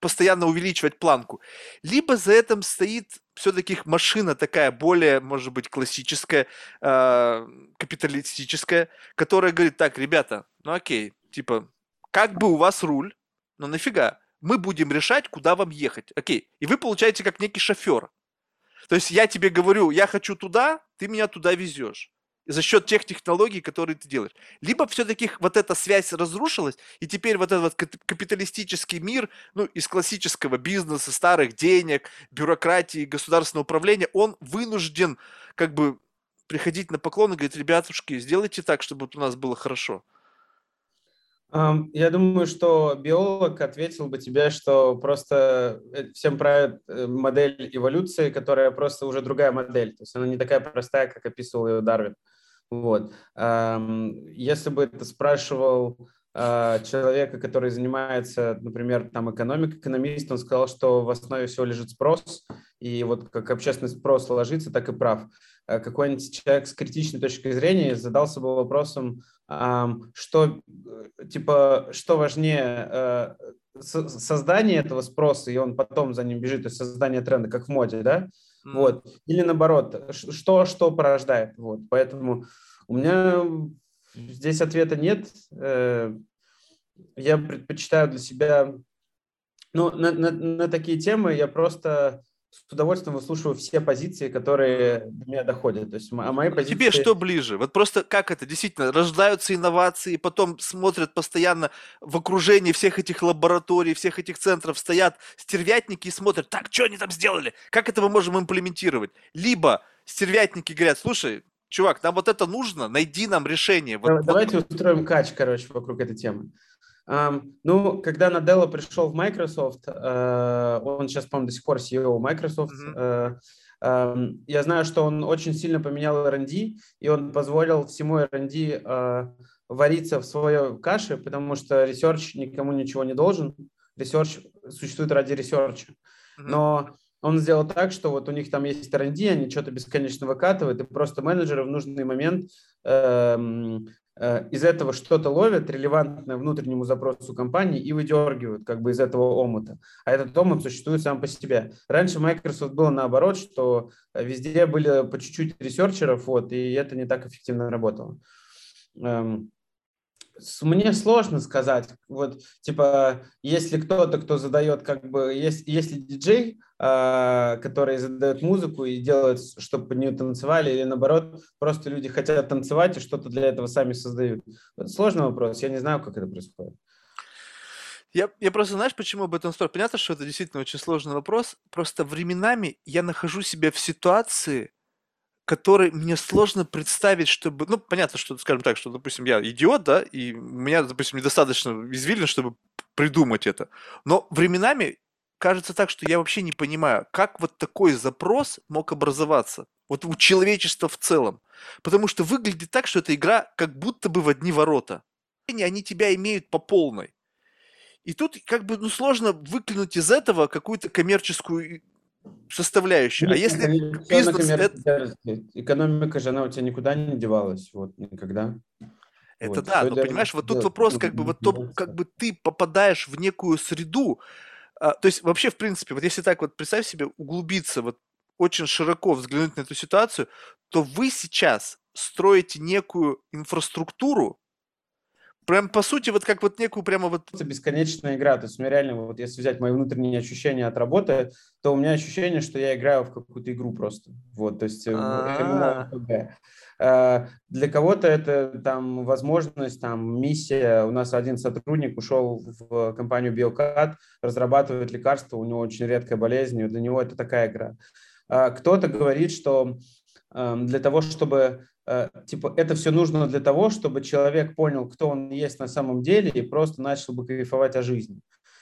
постоянно увеличивать планку, либо за этим стоит все-таки машина такая более, может быть, классическая, э, капиталистическая, которая говорит, так, ребята, ну окей, типа, как бы у вас руль, но нафига? Мы будем решать, куда вам ехать. Окей. И вы получаете как некий шофер. То есть я тебе говорю, я хочу туда, ты меня туда везешь за счет тех технологий, которые ты делаешь. Либо все-таки вот эта связь разрушилась, и теперь вот этот капиталистический мир, ну, из классического бизнеса, старых денег, бюрократии, государственного управления, он вынужден как бы приходить на поклон и говорить, ребятушки, сделайте так, чтобы у нас было хорошо. Я думаю, что биолог ответил бы тебе, что просто э, всем правит э, модель эволюции, которая просто уже другая модель. То есть она не такая простая, как описывал ее Дарвин. Вот. Если бы ты спрашивал человека, который занимается, например, там экономикой, экономист, он сказал, что в основе всего лежит спрос, и вот как общественный спрос ложится, так и прав. А какой-нибудь человек с критичной точки зрения задался бы вопросом, что, типа, что важнее, э, создание этого спроса, и он потом за ним бежит, то есть создание тренда, как в моде, да? Mm. Вот. Или наоборот, что, что порождает. Вот. Поэтому у меня здесь ответа нет. Я предпочитаю для себя... Ну, на, на, на такие темы я просто с удовольствием выслушиваю все позиции, которые до меня доходят. То есть, а мои позиции... Тебе что ближе? Вот просто как это? Действительно, рождаются инновации, потом смотрят постоянно в окружении всех этих лабораторий, всех этих центров стоят стервятники и смотрят, так, что они там сделали? Как это мы можем имплементировать? Либо стервятники говорят, слушай, чувак, нам вот это нужно, найди нам решение. Вот, Давайте вот... устроим кач, короче, вокруг этой темы. Ну, когда Наделла пришел в Microsoft, uh, он сейчас, по-моему, до сих пор CEO Microsoft, mm-hmm. я знаю, что он очень сильно поменял R&D, и он позволил всему R&D uh, вариться в своей каше, потому что research никому ничего не должен. Research существует ради research. Mm-hmm. Но он сделал так, что вот у них там есть R&D, они что-то бесконечно выкатывают, и просто менеджеры в нужный момент э, Э, из этого что-то ловят, релевантное внутреннему запросу компании, и выдергивают как бы из этого омута. А этот омут существует сам по себе. Раньше Microsoft было наоборот, что везде были по чуть-чуть ресерчеров, вот, и это не так эффективно работало. Эм, мне сложно сказать, вот, типа, если кто-то, кто задает, как бы, если, если диджей, э, который задает музыку и делает, чтобы под нее танцевали, или наоборот, просто люди хотят танцевать и что-то для этого сами создают. Это сложный вопрос, я не знаю, как это происходит. Я, я просто, знаешь, почему об этом спорю? Понятно, что это действительно очень сложный вопрос. Просто временами я нахожу себя в ситуации, который мне сложно представить, чтобы... Ну, понятно, что, скажем так, что, допустим, я идиот, да, и у меня, допустим, недостаточно извилин, чтобы придумать это. Но временами кажется так, что я вообще не понимаю, как вот такой запрос мог образоваться. Вот у человечества в целом. Потому что выглядит так, что эта игра как будто бы в одни ворота. Они тебя имеют по полной. И тут как бы ну, сложно выклинуть из этого какую-то коммерческую составляющая. А если бизнес... Это... Экономика же, она у тебя никуда не девалась, вот, никогда. Это вот. да, но понимаешь, вот тут вопрос, как бы, вот то, как бы ты попадаешь в некую среду, а, то есть вообще, в принципе, вот если так вот представь себе, углубиться, вот очень широко взглянуть на эту ситуацию, то вы сейчас строите некую инфраструктуру, прям по сути вот как вот некую прямо вот... Это бесконечная игра, то есть у меня реально, вот если взять мои внутренние ощущения от работы, то у меня ощущение, что я играю в какую-то игру просто, вот, то есть э, э, для кого-то это там возможность, там миссия. У нас один сотрудник ушел в компанию Биокат, разрабатывает лекарства, у него очень редкая болезнь, и для него это такая игра. А кто-то говорит, что эм, для того, чтобы Э, типа, это все нужно для того, чтобы человек понял, кто он есть на самом деле, и просто начал бы кайфовать о жизни.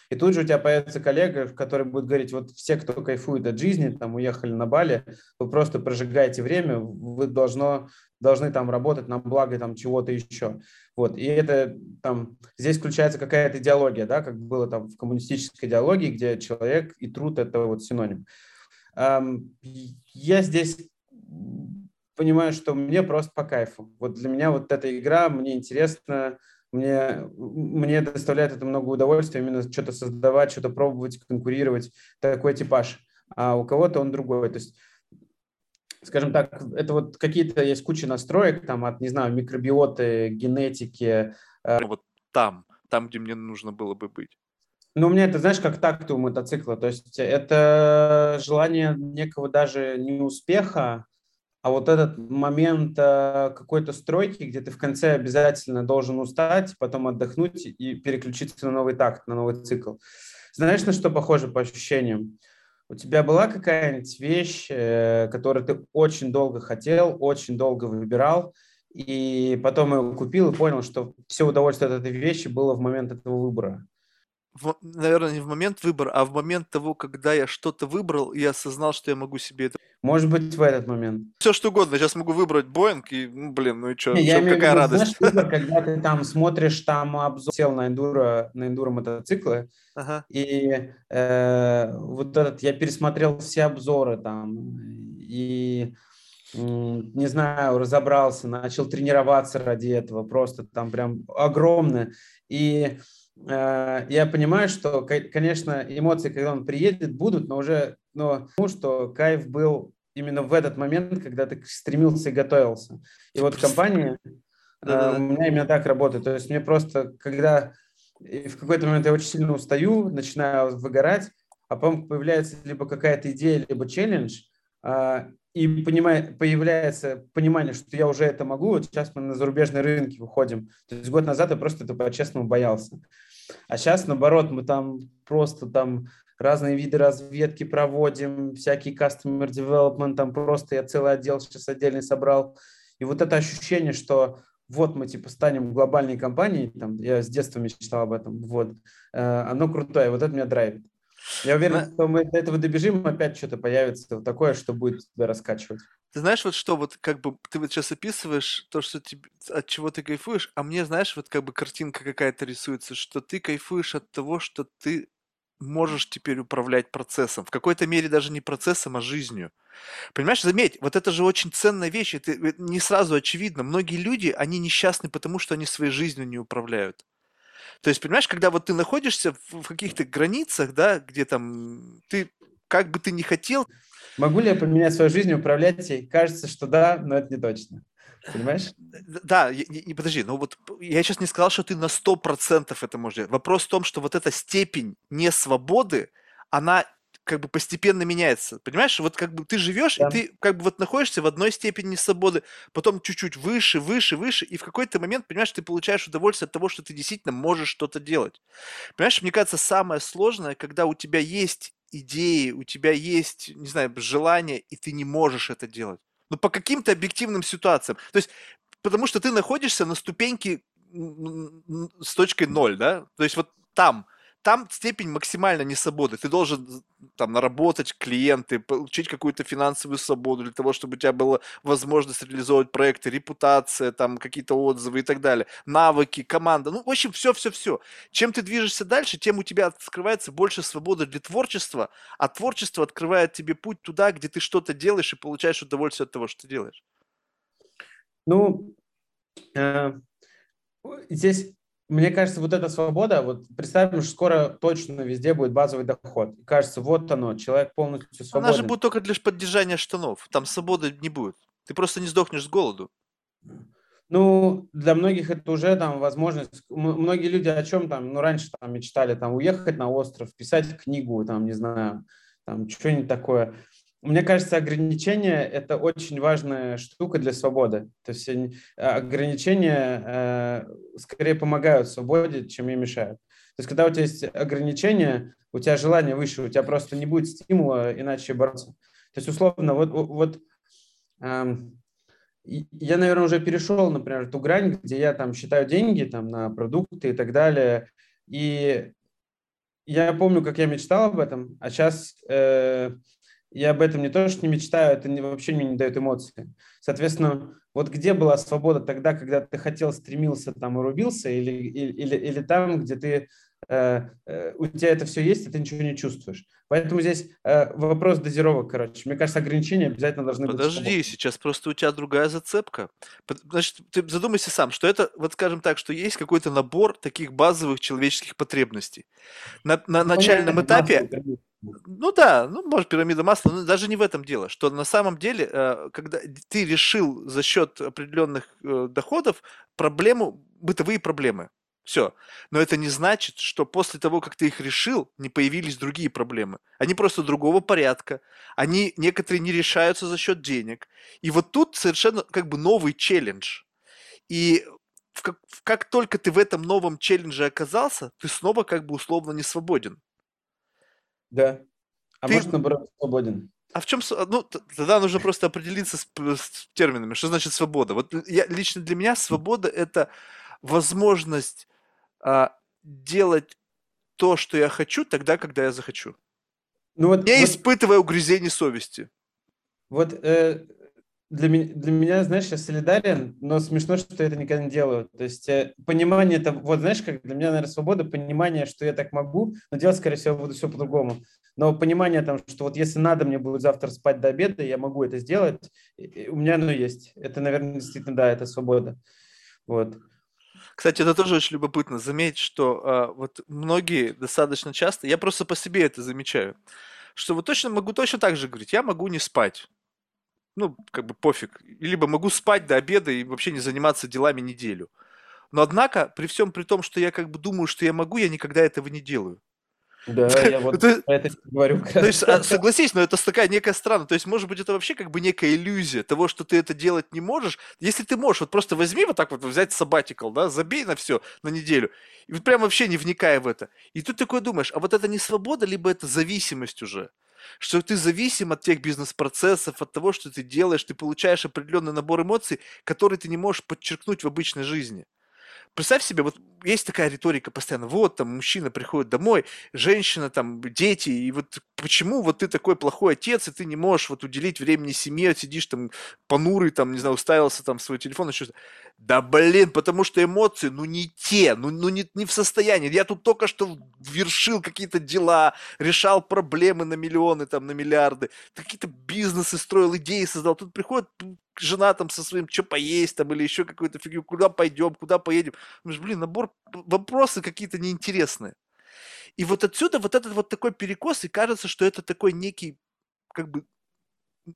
И тут же у тебя появится коллега, который будет говорить, вот все, кто кайфует от жизни, там уехали на Бали, вы просто прожигаете время, вы должно, должны там работать на благо там чего-то еще. Вот. И это там, здесь включается какая-то идеология, да, как было там в коммунистической идеологии, где человек и труд – это вот синоним. Я здесь понимаю, что мне просто по кайфу. Вот для меня вот эта игра, мне интересно, мне, мне доставляет это много удовольствия именно что-то создавать, что-то пробовать, конкурировать, такой типаж. А у кого-то он другой. То есть, скажем так, это вот какие-то есть куча настроек, там от, не знаю, микробиоты, генетики. Э, вот там, там, где мне нужно было бы быть. Ну, у меня это, знаешь, как такт у мотоцикла. То есть это желание некого даже не успеха, а вот этот момент э, какой-то стройки, где ты в конце обязательно должен устать, потом отдохнуть и переключиться на новый такт, на новый цикл. Знаешь, на что похоже по ощущениям? У тебя была какая-нибудь вещь, э, которую ты очень долго хотел, очень долго выбирал, и потом ее купил и понял, что все удовольствие от этой вещи было в момент этого выбора в, наверное, не в момент выбора, а в момент того, когда я что-то выбрал, и осознал, что я могу себе это... Может быть, в этот момент. Все что угодно. Сейчас могу выбрать Боинг, и, ну, блин, ну и что, я какая виду, радость. Знаешь, выбор, когда ты там смотришь там обзор сел на эндуро, на эндуро мотоциклы, ага. и э, вот этот, я пересмотрел все обзоры там, и не знаю, разобрался, начал тренироваться ради этого, просто там прям огромное. И я понимаю, что, конечно, эмоции, когда он приедет, будут, но уже, но потому что кайф был именно в этот момент, когда ты стремился и готовился. И вот в компании э, у меня именно так работает. То есть мне просто, когда в какой-то момент я очень сильно устаю, начинаю выгорать, а потом появляется либо какая-то идея, либо челлендж, а, и понимая, появляется понимание, что я уже это могу. Вот сейчас мы на зарубежные рынки выходим. То есть год назад я просто это по-честному боялся. А сейчас, наоборот, мы там просто там разные виды разведки проводим, всякий customer development, там просто я целый отдел сейчас отдельный собрал. И вот это ощущение, что вот мы типа станем глобальной компанией, там, я с детства мечтал об этом, вот, э, оно крутое, вот это меня драйвит. Я уверен, Но... что мы до этого добежим, опять что-то появится вот такое, что будет тебя раскачивать. Ты знаешь, вот что, вот как бы ты вот сейчас описываешь то, что тебе, от чего ты кайфуешь, а мне, знаешь, вот как бы картинка какая-то рисуется, что ты кайфуешь от того, что ты можешь теперь управлять процессом. В какой-то мере даже не процессом, а жизнью. Понимаешь, заметь, вот это же очень ценная вещь, это не сразу очевидно. Многие люди, они несчастны потому, что они своей жизнью не управляют. То есть, понимаешь, когда вот ты находишься в, в каких-то границах, да, где там ты как бы ты не хотел. Могу ли я поменять свою жизнь, управлять ей? Кажется, что да, но это не точно. Понимаешь? Да, не, подожди, но вот я сейчас не сказал, что ты на 100% это можешь делать. Вопрос в том, что вот эта степень несвободы, она как бы постепенно меняется. Понимаешь, вот как бы ты живешь, да. и ты как бы вот находишься в одной степени свободы, потом чуть-чуть выше, выше, выше, и в какой-то момент, понимаешь, ты получаешь удовольствие от того, что ты действительно можешь что-то делать. Понимаешь, мне кажется, самое сложное, когда у тебя есть идеи, у тебя есть, не знаю, желание, и ты не можешь это делать. Ну, по каким-то объективным ситуациям. То есть, потому что ты находишься на ступеньке с точкой ноль, да? То есть вот там – там степень максимально несвободы. Ты должен там наработать клиенты, получить какую-то финансовую свободу для того, чтобы у тебя была возможность реализовывать проекты, репутация, там какие-то отзывы и так далее, навыки, команда. Ну, в общем, все-все-все. Чем ты движешься дальше, тем у тебя открывается больше свободы для творчества, а творчество открывает тебе путь туда, где ты что-то делаешь и получаешь удовольствие от того, что ты делаешь. Ну, э, здесь мне кажется, вот эта свобода, вот представим, что скоро точно везде будет базовый доход. И кажется, вот оно, человек полностью свободен. Она же будет только лишь поддержание штанов. Там свободы не будет. Ты просто не сдохнешь с голоду. Ну, для многих это уже там возможность. Многие люди о чем там, ну, раньше там мечтали там уехать на остров, писать книгу, там, не знаю, там, что-нибудь такое. Мне кажется, ограничения – это очень важная штука для свободы. То есть э, ограничения э, скорее помогают свободе, чем ей мешают. То есть когда у тебя есть ограничения, у тебя желание выше, у тебя просто не будет стимула иначе бороться. То есть условно, вот, вот э, я, наверное, уже перешел, например, ту грань, где я там считаю деньги там, на продукты и так далее. И я помню, как я мечтал об этом, а сейчас э, я об этом не то, что не мечтаю, это не, вообще мне не дает эмоции. Соответственно, вот где была свобода тогда, когда ты хотел, стремился там и рубился, или, или, или там, где ты, э, э, у тебя это все есть, и ты ничего не чувствуешь. Поэтому здесь э, вопрос дозировок, короче. Мне кажется, ограничения обязательно должны Подожди, быть. Подожди, сейчас просто у тебя другая зацепка. Значит, ты задумайся сам, что это, вот скажем так, что есть какой-то набор таких базовых человеческих потребностей. На, на ну, начальном этапе... Ну да, ну может пирамида масла, но даже не в этом дело, что на самом деле, э, когда ты решил за счет определенных э, доходов проблему, бытовые проблемы. Все. Но это не значит, что после того, как ты их решил, не появились другие проблемы. Они просто другого порядка. Они некоторые не решаются за счет денег. И вот тут совершенно как бы новый челлендж. И как, как только ты в этом новом челлендже оказался, ты снова как бы условно не свободен. Да. А ты... может, наоборот, свободен. А в чем... Ну, тогда нужно просто определиться с, с терминами. Что значит свобода? Вот я, лично для меня свобода – это возможность а, делать то, что я хочу, тогда, когда я захочу. Ну, вот, не вот, испытывая угрызений совести. Вот э, для, меня, для меня, знаешь, я солидарен, но смешно, что я это никогда не делаю. То есть э, понимание, это, вот знаешь, как для меня, наверное, свобода, понимание, что я так могу, но делать, скорее всего, буду все по-другому. Но понимание там, что вот если надо мне будет завтра спать до обеда, я могу это сделать, у меня оно есть. Это, наверное, действительно, да, это свобода. Вот. Кстати, это тоже очень любопытно заметить, что а, вот многие достаточно часто, я просто по себе это замечаю, что вот точно могу точно так же говорить, я могу не спать. Ну, как бы пофиг. Либо могу спать до обеда и вообще не заниматься делами неделю. Но однако, при всем при том, что я как бы думаю, что я могу, я никогда этого не делаю. Да, я вот это, это говорю. То есть, а, согласись, но это такая некая странная. То есть, может быть, это вообще как бы некая иллюзия того, что ты это делать не можешь. Если ты можешь, вот просто возьми вот так вот, взять сабатикл, да, забей на все на неделю, и вот прям вообще не вникая в это. И тут такой думаешь, а вот это не свобода, либо это зависимость уже? Что ты зависим от тех бизнес-процессов, от того, что ты делаешь, ты получаешь определенный набор эмоций, которые ты не можешь подчеркнуть в обычной жизни представь себе, вот есть такая риторика постоянно, вот там мужчина приходит домой, женщина там, дети, и вот почему вот ты такой плохой отец, и ты не можешь вот уделить времени семье, сидишь там понурый, там, не знаю, уставился там в свой телефон, еще. Да блин, потому что эмоции, ну не те, ну, ну не, не в состоянии. Я тут только что вершил какие-то дела, решал проблемы на миллионы, там, на миллиарды, какие-то бизнесы строил, идеи создал. Тут приходит жена там со своим, что поесть там, или еще какую-то фигню, куда пойдем, куда поедем. Думаешь, блин, набор, вопросы какие-то неинтересные. И вот отсюда вот этот вот такой перекос, и кажется, что это такой некий, как бы,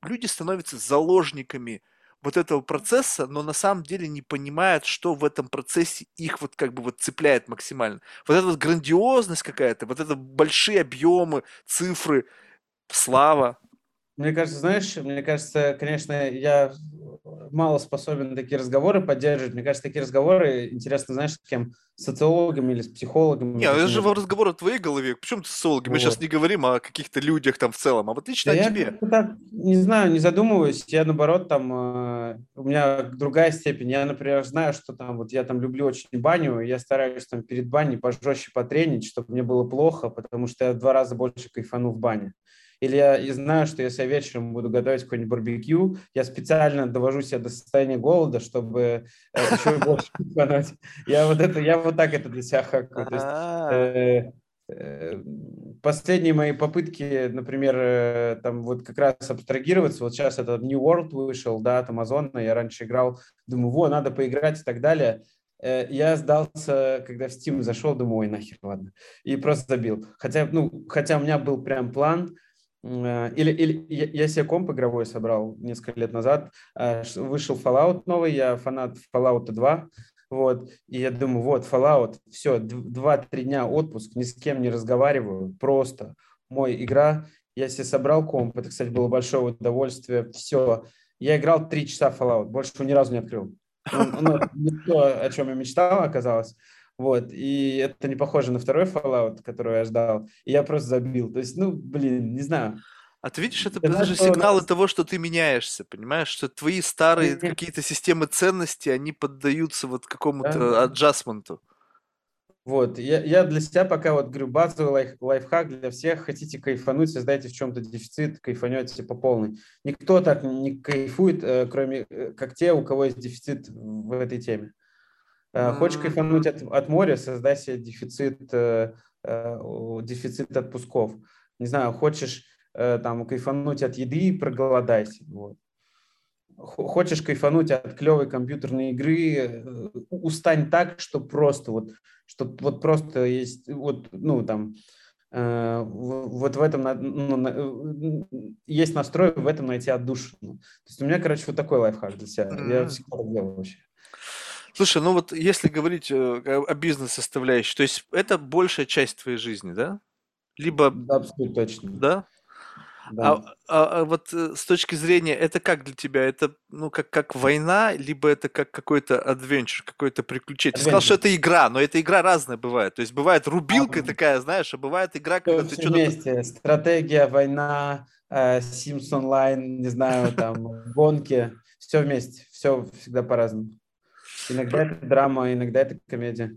люди становятся заложниками вот этого процесса, но на самом деле не понимают, что в этом процессе их вот как бы вот цепляет максимально. Вот эта вот грандиозность какая-то, вот это большие объемы, цифры, слава. Мне кажется, знаешь, мне кажется, конечно, я мало способен такие разговоры поддерживать. Мне кажется, такие разговоры интересно, знаешь, с кем? С социологами или с психологами? Не, это же разговор в твоей голове. Почему ты социологи? Вот. Мы сейчас не говорим о каких-то людях там в целом, а вот лично да о тебе. Я так, не знаю, не задумываюсь. Я, наоборот, там, э, у меня другая степень. Я, например, знаю, что там, вот я там люблю очень баню, и я стараюсь там перед баней пожестче потренить, чтобы мне было плохо, потому что я в два раза больше кайфану в бане. Или я знаю, что если я вечером буду готовить какой-нибудь барбекю, я специально довожу себя до состояния голода, чтобы э, еще больше. Я вот это, я вот так это для себя хакаю. А. э, э, последние мои попытки, например, там вот как раз абстрагироваться, вот сейчас этот New World вышел, да, от Амазона, я раньше играл, думаю, во, надо поиграть и так далее. Я сдался, когда в Steam зашел, думаю, ой, нахер, ладно. И просто забил. Хотя, ну, хотя у меня был прям план, или, или я себе комп игровой собрал несколько лет назад, э, вышел Fallout новый, я фанат Fallout 2, вот, и я думаю, вот, Fallout, все, 2-3 дня отпуск, ни с кем не разговариваю, просто мой игра, я себе собрал комп, это, кстати, было большое удовольствие, все, я играл 3 часа Fallout, больше ни разу не открыл. Ну, ну не то, о чем я мечтал, оказалось. Вот, и это не похоже на второй Fallout, который я ждал. И я просто забил. То есть, ну, блин, не знаю. А ты видишь, это даже сигналы нас... того, что ты меняешься, понимаешь? Что твои старые какие-то системы ценностей, они поддаются вот какому-то да. аджастменту. Вот, я, я для себя пока вот говорю, базовый лайф, лайфхак для всех. Хотите кайфануть, создайте в чем-то дефицит, кайфанете по полной. Никто так не кайфует, э, кроме э, как те, у кого есть дефицит в этой теме. Э, хочешь кайфануть от, от моря, создай себе дефицит, э, э, дефицит отпусков. Не знаю, хочешь там кайфануть от еды, проголодайся. Вот. Хочешь кайфануть от клевой компьютерной игры, устань так, что просто вот, что вот просто есть, вот, ну, там, вот в этом ну, есть настрой в этом найти отдушину. То есть у меня, короче, вот такой лайфхак для себя. Я всегда делаю вообще. Слушай, ну вот если говорить э, о бизнес-составляющей, то есть это большая часть твоей жизни, да? Либо, Да, абсолютно точно. да? А, Да. а- а вот э, с точки зрения, это как для тебя? Это, ну, как, как война, либо это как какой-то адвенчур, какое-то приключение? Ты сказал, что Adventure. это игра, но эта игра разная бывает. То есть бывает А, рубилка такая, знаешь, а бывает игра, когда ты все что-то... вместе. Стратегия, война, э, Sims онлайн, не знаю, там, гонки. Все вместе. Все всегда по-разному. Иногда это драма, иногда это комедия.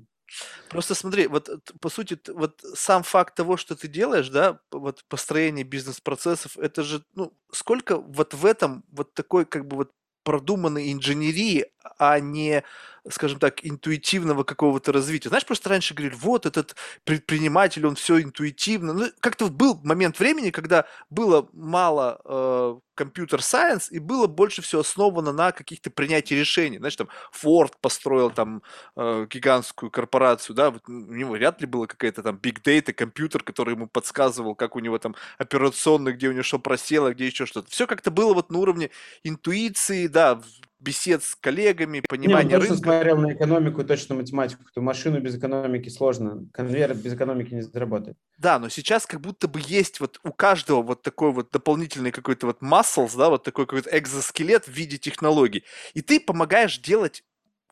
Просто смотри, вот э, по сути, вот сам факт того, что ты делаешь, да, вот построение бизнес-процессов, это же, ну, сколько вот в этом вот такой как бы вот продуманной инженерии, а не, скажем так, интуитивного какого-то развития. Знаешь, просто раньше говорили, вот этот предприниматель, он все интуитивно. Ну, как-то был момент времени, когда было мало э, компьютер-сайенс и было больше всего основано на каких-то принятии решений. Знаешь, там Ford построил там э, гигантскую корпорацию, да, вот у него вряд ли было какая-то там big data, компьютер, который ему подсказывал, как у него там операционно, где у него что просело, где еще что-то. Все как-то было вот на уровне интуиции, да, бесед с коллегами, понимания точно рынка. смотрел на экономику и точно математику. Ту машину без экономики сложно. Конвейер без экономики не заработает. Да, но сейчас как будто бы есть вот у каждого вот такой вот дополнительный какой-то вот muscles, да, вот такой какой-то экзоскелет в виде технологий. И ты помогаешь делать,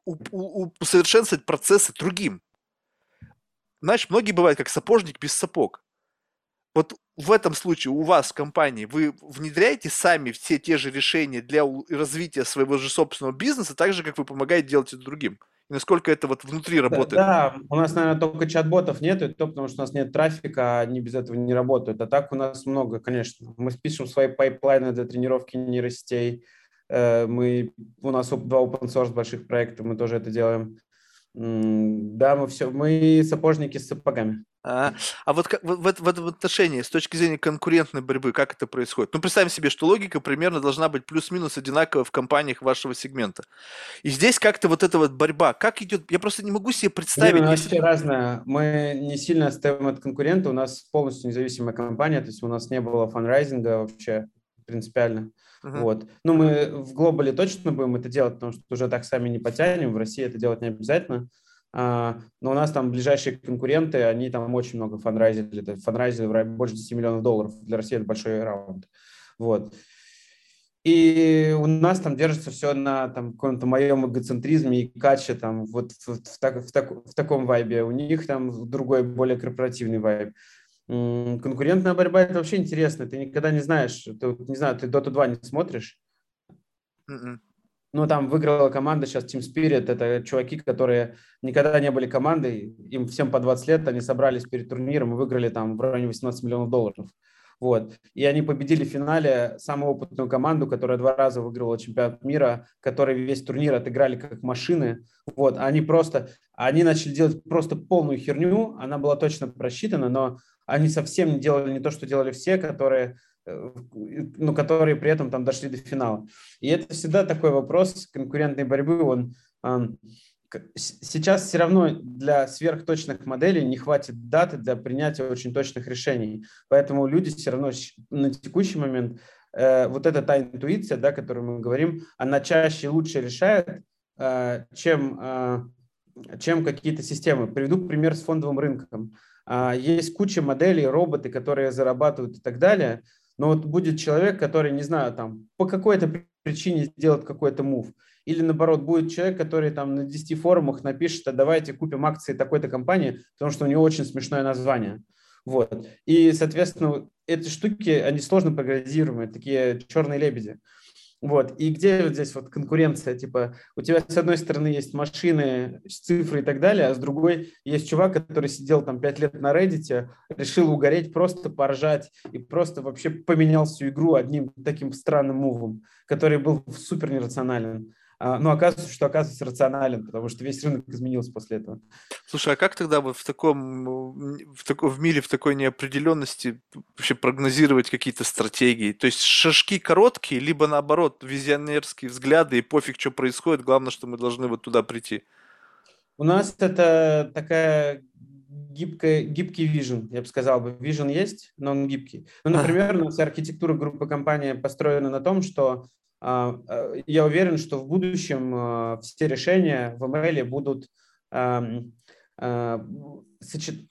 усовершенствовать процессы другим. Знаешь, многие бывают как сапожник без сапог. Вот в этом случае у вас в компании вы внедряете сами все те же решения для развития своего же собственного бизнеса, так же, как вы помогаете делать это другим. И насколько это вот внутри Да, работает. да, у нас, наверное, только чат-ботов нет, и то потому что у нас нет трафика, а они без этого не работают. А так у нас много, конечно. Мы пишем свои пайплайны для тренировки нейросетей. Э, Мы, у нас два open source больших проекта, мы тоже это делаем. Да, мы все, мы сапожники с сапогами. А, а вот как- в, в в этом отношении, с точки зрения конкурентной борьбы, как это происходит? Ну, представим себе, что логика примерно должна быть плюс-минус одинаковая в компаниях вашего сегмента. И здесь как-то вот эта вот борьба, как идет? Я просто не могу себе Блин, представить, у нас если... все разное. Мы не сильно отстаем от конкурента, у нас полностью независимая компания, то есть у нас не было фанрайзинга вообще принципиально. Мгм. Вот. Ну, мы в глобале точно будем это делать, потому что уже так сами не потянем. В России это делать не обязательно. А, но у нас там ближайшие конкуренты, они там очень много фанрайзили. Это фанрайзили больше 10 миллионов долларов. Для России это большой раунд. Вот. И у нас там держится все на там, каком-то моем эгоцентризме и каче, там, вот в, в так- в так- в таком вайбе. У них там другой, более корпоративный вайб. Конкурентная борьба – это вообще интересно. Ты никогда не знаешь. Ты, не знаю, ты Dota 2 не смотришь, Мгм. ну, там выиграла команда сейчас Team Spirit. Это чуваки, которые никогда не были командой. Им всем по 20 лет. Они собрались перед турниром и выиграли там в районе 18 миллионов долларов. Вот. И они победили в финале самую опытную команду, которая два раза выиграла чемпионат мира, которые весь турнир отыграли как машины. Вот. Они просто, они начали делать просто полную херню. Она была точно просчитана, но они совсем не делали не то, что делали все, которые, э, ну, которые при этом там дошли до финала. И это всегда такой вопрос конкурентной борьбы. Он сейчас все равно для сверхточных моделей не хватит даты для принятия очень точных решений. Поэтому люди все равно на текущий момент э, вот эта та интуиция, да, о которой мы говорим, она чаще и лучше решает, э, чем, э, чем какие-то системы. Приведу пример с фондовым рынком. А, Есть куча моделей, роботы, которые зарабатывают и так далее, но вот будет человек, который, не знаю, там, по какой-то при- причине сделает какой-то мув, или наоборот, будет человек, который там на 10 форумах напишет, а давайте купим акции такой-то компании, потому что у него очень смешное название. Вот. И, соответственно, эти штуки, они сложно прогнозируемые, такие черные лебеди. Вот. И где вот здесь вот конкуренция? Типа, у тебя с одной стороны есть машины, цифры и так далее, а с другой есть чувак, который сидел там пять лет на Reddit, решил угореть, просто поржать и просто вообще поменял всю игру одним таким странным мувом, который был супер нерационален. А, Но оказывается, что оказывается рационален, потому что весь рынок изменился после этого. Слушай, а как тогда вот в таком, в таком в мире, в такой неопределенности вообще прогнозировать какие-то стратегии? То есть шажки короткие, либо наоборот визионерские взгляды и пофиг, что происходит, главное, что мы должны вот туда прийти. У нас это такая гибкая, гибкий вижен, я бы сказал бы. Вижен есть, но он гибкий. Ну, например, у нас архитектура группы компании построена на том, что я уверен, что в будущем э, все решения в email будут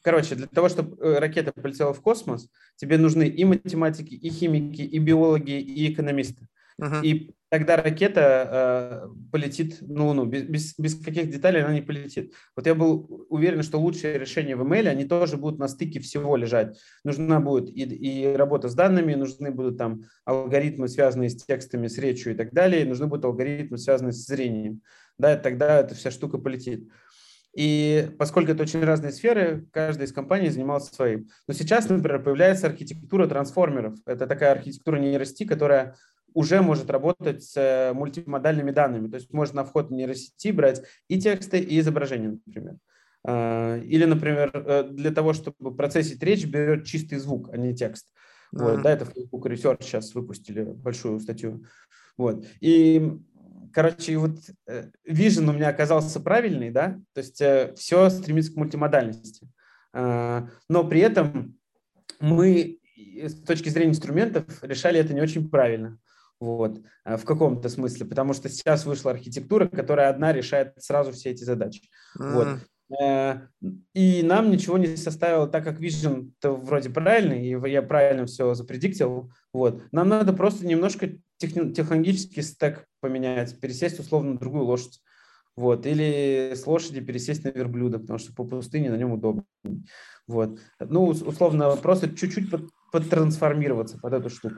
Короче, для того, чтобы ракета полетела в космос, тебе нужны и математики, и химики, и биологи, и экономисты. Uh-huh. И тогда ракета э, полетит на Луну. Без, без, без каких деталей она не полетит. Вот я был уверен, что лучшие решения в email, они тоже будут на стыке всего лежать. Нужна будет и, и работа с данными, нужны будут там алгоритмы, связанные с текстами, с речью и так далее, и нужны будут алгоритмы, связанные с зрением. Да, тогда эта вся штука полетит. И поскольку это очень разные сферы, каждая из компаний занималась своим. Но сейчас, например, появляется архитектура трансформеров. Это такая архитектура нейросети, которая уже может работать с э, мультимодальными данными. То есть можно на вход нейросети брать и тексты, и изображения, например. А, или, например, э, для того, чтобы процессить речь, берет чистый звук, а не текст. Mm-hmm. Вот, да, это Facebook Research сейчас выпустили большую статью. Вот. И, короче, вот вижен э, у меня оказался правильный, да, то есть все стремится к мультимодальности. А, но при этом мы с точки зрения инструментов решали это не очень правильно вот, э, в каком-то смысле, потому что сейчас вышла архитектура, которая одна решает сразу все эти задачи. Mm-hmm. Вот. Э, и нам ничего не составило, так как Vision -то вроде правильный, и я правильно все запредиктил, вот. Нам надо просто немножко техни- технологический стек поменять, пересесть условно на другую лошадь. Вот. Или с лошади пересесть на верблюда, потому что по пустыне на нем удобно. Вот. Ну, условно, просто чуть-чуть под, подтрансформироваться под эту штуку.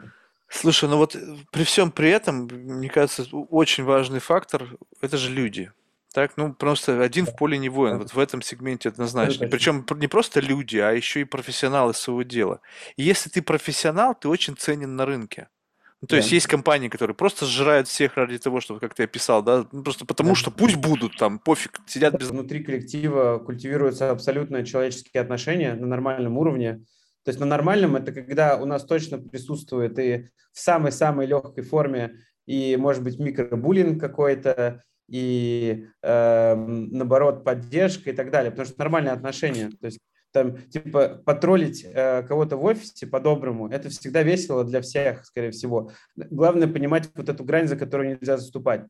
Слушай, ну вот э, при всем при этом, мне кажется, очень важный фактор – это же люди. Так, ну просто один в поле не воин, вот в этом сегменте однозначно. Причем не просто люди, а еще и профессионалы своего дела. И если ты профессионал, ты очень ценен на рынке. Ну, то да. есть есть компании, которые просто сжирают всех ради того, чтобы, как ты описал, да, ну, просто потому да. что пусть будут там, пофиг, сидят без... Внутри коллектива культивируются абсолютно человеческие отношения на нормальном уровне. То есть на нормальном это когда у нас точно присутствует и в самой-самой легкой форме и, может быть, микробуллинг какой-то, и э, наоборот поддержка и так далее, потому что нормальные отношения. То есть там типа потроллить э, кого-то в офисе по-доброму, это всегда весело для всех, скорее всего. Главное понимать вот эту грань, за которую нельзя заступать.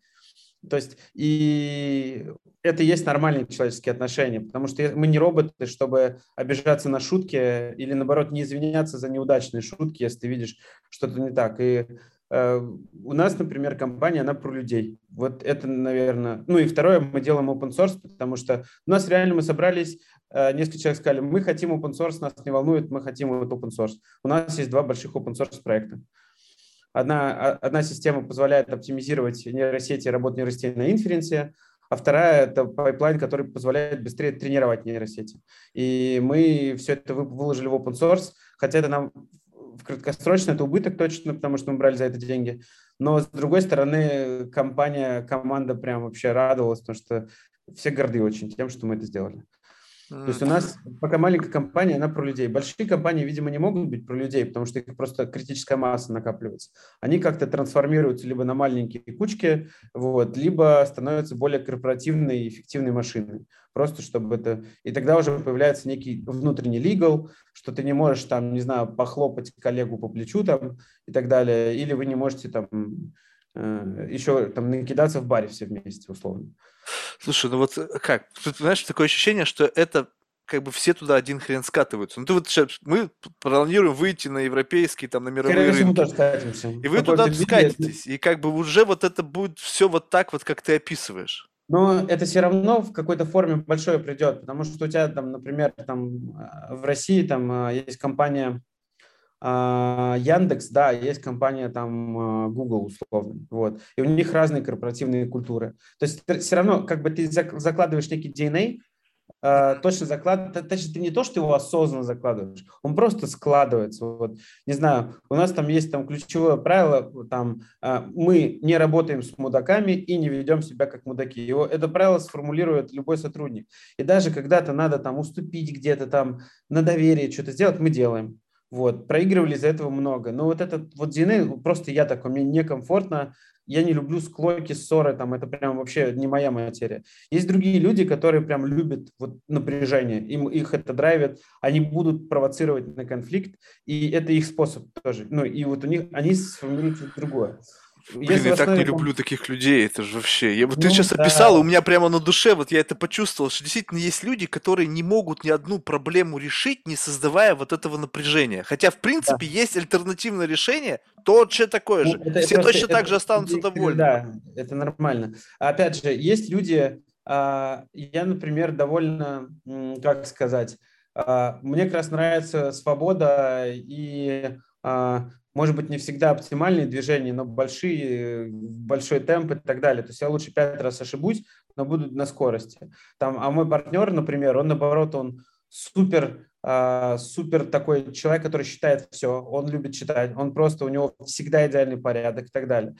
То есть и это и есть нормальные человеческие отношения, потому что мы не роботы, чтобы обижаться на шутки или, наоборот, не извиняться за неудачные шутки, если ты видишь что-то не так. И э, у нас, например, компания, она про людей. Вот это, наверное... Ну и второе, мы делаем open source, потому что у нас реально мы собрались, э, несколько человек сказали, мы хотим open source, нас не волнует, мы хотим вот open source. У нас есть два больших open source проекта. Одна, а, одна система позволяет оптимизировать нейросети, работу нейросетей на инференсе, а вторая – это pipeline, который позволяет быстрее тренировать нейросети. И мы все это выложили в open source, хотя это нам в краткосрочно это убыток точно, потому что мы брали за это деньги. Но с другой стороны, компания, команда прям вообще радовалась, потому что все горды очень тем, что мы это сделали. То есть у нас пока маленькая компания, она про людей. Большие компании, видимо, не могут быть про людей, потому что их просто критическая масса накапливается. Они как-то трансформируются либо на маленькие кучки, вот, либо становятся более корпоративной и эффективной машиной. Просто чтобы это... И тогда уже появляется некий внутренний legal, что ты не можешь там, не знаю, похлопать коллегу по плечу там и так далее, или вы не можете там еще там накидаться в баре все вместе, условно. Слушай, ну вот э, как? Тут, знаешь, такое ощущение, что это как бы все туда один хрен скатываются. Ну, ты вот сейчас, мы планируем выйти на европейский, там, на мировые Скорее рынки. скатимся. И вы Какой туда скатитесь. И как бы уже вот это будет все вот так вот, как ты описываешь. Но это все равно в какой-то форме большое придет, потому что у тебя там, например, там э, в России там э, есть компания Яндекс, да, есть компания там а, Google условно, вот, и у них разные корпоративные культуры. То есть все равно, как бы ты закладываешь некий DNA, а, точно заклад, точно ты не то, что его осознанно закладываешь, он просто складывается. Вот, не знаю, у нас там есть там ключевое правило, там мы не работаем с мудаками и не ведем себя как мудаки. Его это правило сформулирует любой сотрудник. И даже когда-то надо там уступить где-то там на доверие что-то сделать, мы делаем. Вот, проигрывали из-за этого много. Но вот этот вот DNA, просто я такой, мне некомфортно, я не люблю склоки, ссоры, там, это прям вообще не моя материя. Есть другие люди, которые прям любят вот напряжение, им, их это драйвит, они будут провоцировать на конфликт, и это их способ тоже. Ну, и вот у них, они сформируют другое. Блин, я так не люблю таких людей, это же вообще. Я, вот ну, ты сейчас да. описал, у меня прямо на душе, вот я это почувствовал, что действительно есть люди, которые не могут ни одну проблему решить, не создавая вот этого напряжения. Хотя, в принципе, да. есть альтернативное решение, точно такое ну, же. Это, Все просто, точно это, так же останутся это, довольны. Да, это нормально. Опять же, есть люди, а, я, например, довольно, как сказать, а, мне как раз нравится свобода и а, может быть, не всегда оптимальные движения, но большие, большой темп и так далее. То есть я лучше пять раз ошибусь, но буду на скорости. Там, а мой партнер, например, он наоборот, он супер, э, супер такой человек, который считает все, он любит читать, он просто, у него всегда идеальный порядок и так далее.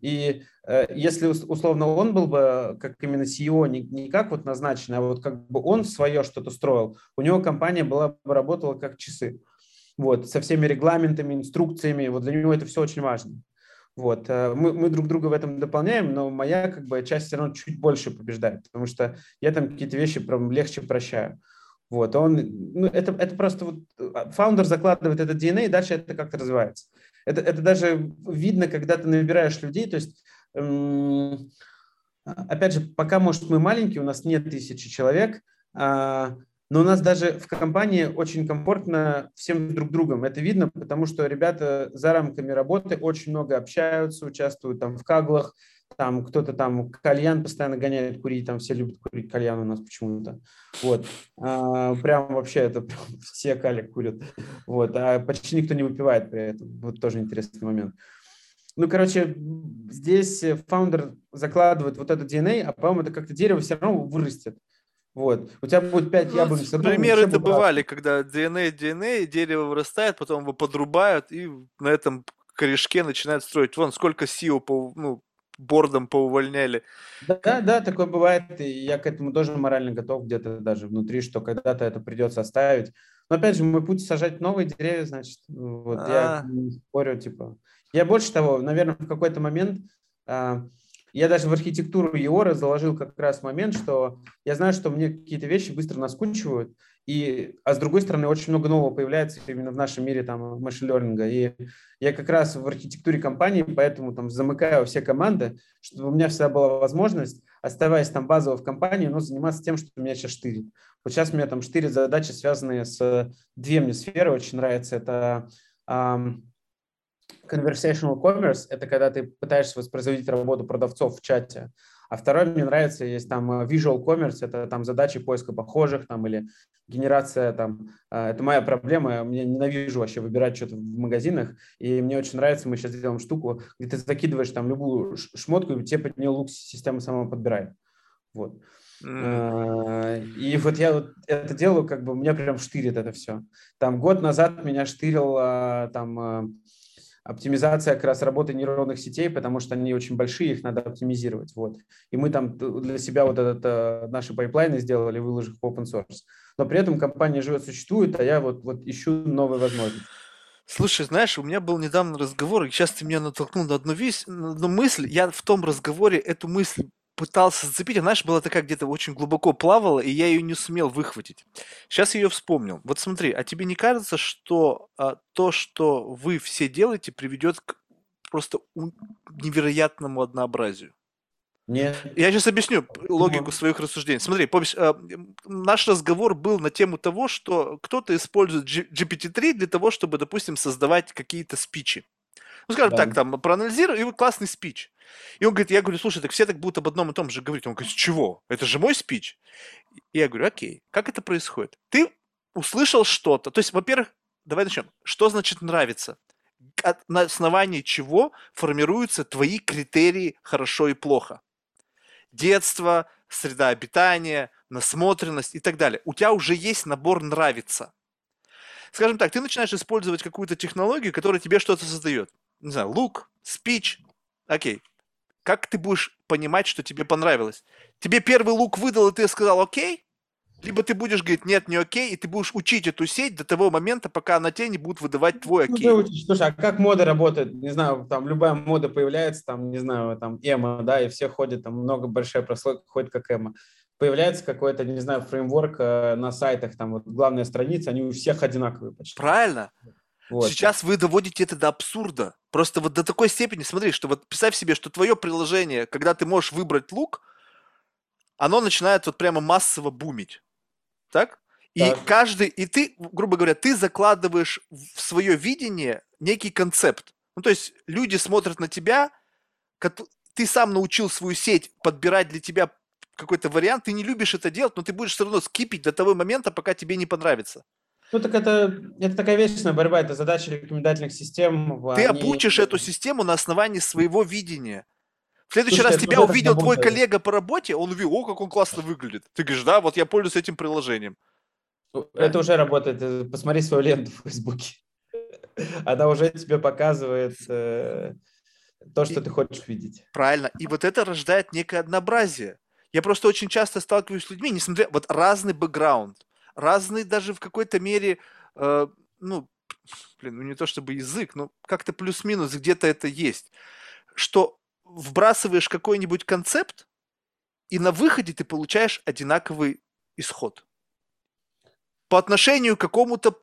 И э, если условно он был бы как именно CEO, не, не как вот назначенный, а вот как бы он свое что-то строил, у него компания была бы работала как часы вот, со всеми регламентами, инструкциями, вот для него это все очень важно. Вот. Э, мы, мы друг друга в этом дополняем, но моя как бы часть все равно чуть больше побеждает, потому что я там какие-то вещи прям легче прощаю. Вот, он, ну, это, это просто вот а, фаундер закладывает этот DNA, и дальше это как-то развивается. Это, это даже видно, когда ты набираешь людей, то есть, эм, опять же, пока, может, мы маленькие, у нас нет тысячи человек, э, но у нас даже в компании очень комфортно всем друг другом. Это видно, потому что ребята за рамками работы очень много общаются, участвуют там в каглах, там кто-то там кальян постоянно гоняет курить, там все любят курить кальян у нас почему-то. Вот. А, прям вообще это прям, все кали курят. Вот. А почти никто не выпивает при этом. Вот тоже интересный момент. Ну, короче, здесь фаундер закладывает вот это DNA, а, по-моему, это как-то дерево все равно вырастет. Вот. У тебя будет 5 ну, яблонь в саду. Примеры это бывали, когда DNA, DNA, дерево вырастает, потом его подрубают, и на этом корешке начинают строить. Вон, сколько SEO по, ну, бордом поувольняли. Да, да, такое бывает, и я к этому тоже морально готов где-то даже внутри, что когда-то это придется оставить. Но опять же, мой путь сажать новые деревья, значит, вот А-а-а. я а. не спорю, типа. Я больше того, наверное, в какой-то момент а, я даже в архитектуру Еора заложил как раз момент, что я знаю, что мне какие-то вещи быстро наскучивают, и, а с другой стороны, очень много нового появляется именно в нашем мире там машин-лернинга. И я как раз в архитектуре компании, поэтому там замыкаю все команды, чтобы у меня всегда была возможность, оставаясь там базово в компании, но заниматься тем, что меня сейчас штырит. Вот сейчас у меня там штырит задачи, связанные с две мне сферы, очень нравится. Это conversational commerce – это когда ты пытаешься воспроизводить работу продавцов в чате. А второй мне нравится, есть там э, visual commerce, это там задачи поиска похожих там или генерация там. Э, это моя проблема, я ненавижу вообще выбирать что-то в магазинах, и мне очень нравится, мы сейчас делаем штуку, где ты закидываешь там любую шмотку, и тебе под нее лук система сама подбирает. Вот. Mm. И вот я вот это делаю, как бы меня прям штырит это все. Там год назад меня штырил там оптимизация как раз работы нейронных сетей, потому что они очень большие, их надо оптимизировать. Вот. И мы там для себя вот этот, э, наши пайплайны сделали, выложив в open source. Но при этом компания живет, существует, а я вот, вот ищу новые возможности. Слушай, знаешь, у меня был недавно разговор, и сейчас ты меня натолкнул на одну, вещь, на одну мысль. Я в том разговоре эту мысль пытался зацепить, она, знаешь, была такая где-то очень глубоко плавала, и я ее не сумел выхватить. Сейчас ее вспомнил. Вот смотри, а тебе не кажется, что а, то, что вы все делаете, приведет к просто невероятному однообразию? Нет. Я сейчас объясню логику своих рассуждений. Смотри, помнишь, э, наш разговор был на тему того, что кто-то использует GPT-3 для того, чтобы, допустим, создавать какие-то спичи. Ну, скажем да. так, там, проанализируй, и классный спич. И он говорит, я говорю, слушай, так все так будут об одном и том же говорить. Он говорит, с чего? Это же мой спич. И я говорю, окей, как это происходит? Ты услышал что-то. То есть, во-первых, давай начнем. Что значит нравится? На основании чего формируются твои критерии хорошо и плохо? Детство, среда обитания, насмотренность и так далее. У тебя уже есть набор нравится. Скажем так, ты начинаешь использовать какую-то технологию, которая тебе что-то создает. Не знаю, лук, спич. Окей, как ты будешь понимать, что тебе понравилось? Тебе первый лук выдал, и ты сказал окей? Либо ты будешь говорить, нет, не окей, и ты будешь учить эту сеть до того момента, пока она тебе не будет выдавать твой ну, окей. Ну, слушай, а как мода работает? Не знаю, там любая мода появляется, там, не знаю, там, эмо, да, и все ходят, там много большая прослойка ходит как эмо. Появляется какой-то, не знаю, фреймворк э, на сайтах, там вот главная страница, они у всех одинаковые почти. Правильно. Вот. Сейчас вы доводите это до абсурда. Просто вот до такой степени, смотри, что вот представь себе, что твое приложение, когда ты можешь выбрать лук, оно начинает вот прямо массово бумить. Так? И так. каждый, и ты, грубо говоря, ты закладываешь в свое видение некий концепт. Ну, то есть люди смотрят на тебя, ты сам научил свою сеть подбирать для тебя какой-то вариант, ты не любишь это делать, но ты будешь все равно скипить до того момента, пока тебе не понравится. Ну, так это, это такая вечная борьба, это задача рекомендательных систем. Ты они... обучишь эту систему на основании своего видения. В следующий Слушай, раз тебя увидел твой коллега по работе, он увидел, о, как он классно выглядит. Ты говоришь, да, вот я пользуюсь этим приложением. Это уже работает. Посмотри свою ленту в Фейсбуке. Она уже тебе показывает э, то, что и, ты хочешь видеть. Правильно. И вот это рождает некое однообразие. Я просто очень часто сталкиваюсь с людьми, несмотря... Вот разный бэкграунд, разный даже в какой-то мере, э, ну, блин, ну не то чтобы язык, но как-то плюс-минус где-то это есть. Что вбрасываешь какой-нибудь концепт, и на выходе ты получаешь одинаковый исход. По отношению к какому-то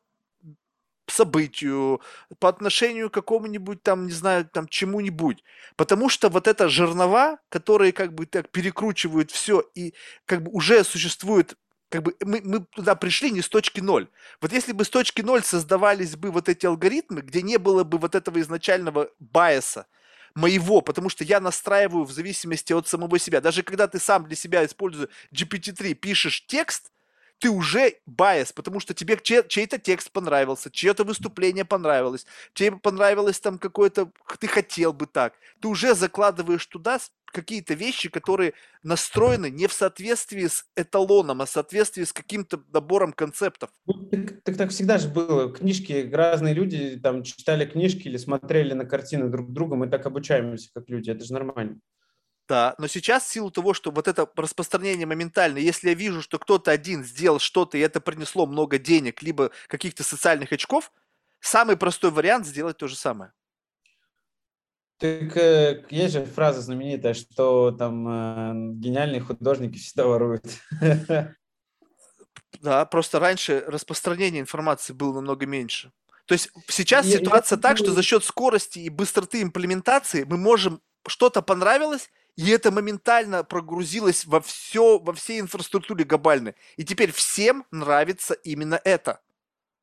событию, по отношению к какому-нибудь там, не знаю, там чему-нибудь. Потому что вот это жернова, которые как бы так перекручивают все и как бы уже существует как бы мы, мы туда пришли не с точки ноль. Вот если бы с точки ноль создавались бы вот эти алгоритмы, где не было бы вот этого изначального байеса, моего, потому что я настраиваю в зависимости от самого себя. Даже когда ты сам для себя используя GPT-3, пишешь текст, ты уже байс, потому что тебе чей-то текст понравился, чье-то выступление понравилось, тебе понравилось там какое-то, ты хотел бы так. Ты уже закладываешь туда какие-то вещи, которые настроены не в соответствии с эталоном, а в соответствии с каким-то набором концептов. Ну, так, так, так всегда же было. Книжки, разные люди там читали книжки или смотрели на картины друг друга, мы так обучаемся как люди, это же нормально. Да, но сейчас в силу того, что вот это распространение моментально, если я вижу, что кто-то один сделал что-то, и это принесло много денег, либо каких-то социальных очков, самый простой вариант сделать то же самое. Так э, есть же фраза знаменитая, что там э, гениальные художники всегда воруют. Да, просто раньше распространение информации было намного меньше. То есть сейчас я, ситуация я... так, что за счет скорости и быстроты имплементации мы можем что-то понравилось, и это моментально прогрузилось во все, во всей инфраструктуре глобальной. И теперь всем нравится именно это.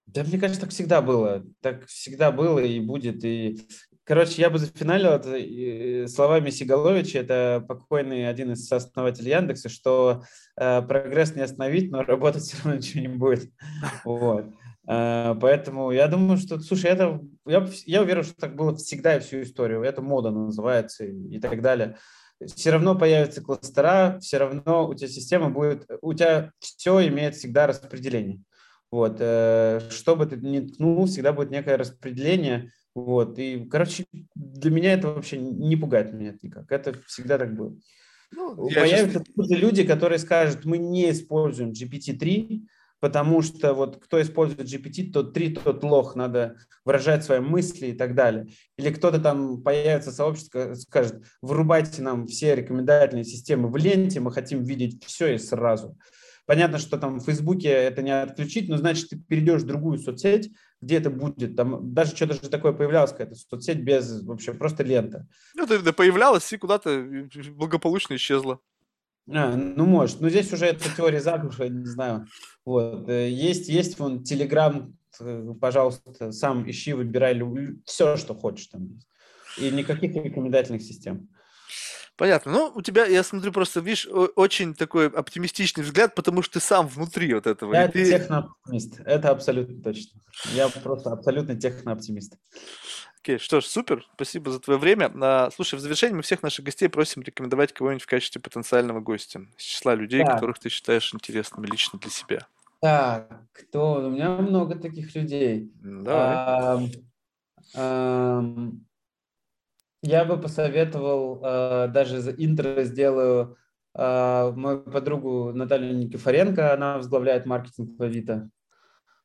Да, мне кажется, так всегда было. Так всегда было и будет. И, короче, я бы зафиналил это словами Сигаловича, это покойный один из сооснователей Яндекса, что э, прогресс не остановить, но работать все равно ничего не будет. Вот. Э, поэтому я думаю, что, слушай, это, я, я уверен, что так было всегда и всю историю. Это мода называется и, и так далее все равно появятся кластера, все равно у тебя система будет, у тебя все имеет всегда распределение. Вот, э, что бы ты ни ткнул, всегда будет некое распределение. Вот, и, короче, для меня это вообще не пугает меня никак. Это всегда так было. Ну, Появятся сейчас... люди, которые скажут, мы не используем GPT-3, потому что вот кто использует GPT, тот три, тот лох, надо выражать свои мысли и так далее. Или кто-то там появится сообщество, скажет, вырубайте нам все рекомендательные системы в ленте, мы хотим видеть все и сразу. Понятно, что там в Фейсбуке это не отключить, но значит ты перейдешь в другую соцсеть, где это будет. Там даже что-то же такое появлялось, какая-то соцсеть без вообще просто лента. Ну, это появлялась и куда-то благополучно исчезла. А, ну, может. Но здесь уже это теория заговора, не знаю. Вот. Э, есть, есть вон Телеграм, э, пожалуйста, сам ищи, выбирай все, что хочешь там есть. И никаких рекомендательных систем. Понятно. Ну, у тебя, я смотрю, просто, видишь, очень такой оптимистичный взгляд, потому что ты сам внутри вот этого. Я ты... технооптимист. Это абсолютно точно. Я просто абсолютно технооптимист. Окей, что ж, супер, спасибо за твое время. А, слушай, в завершении мы всех наших гостей просим рекомендовать кого-нибудь в качестве потенциального гостя из числа людей, так. которых ты считаешь интересными лично для себя. Так, кто? У меня много таких людей. Давай. А, а, я бы посоветовал, а, даже за интро сделаю а, мою подругу Наталью Никифоренко, она возглавляет маркетинг в Авито.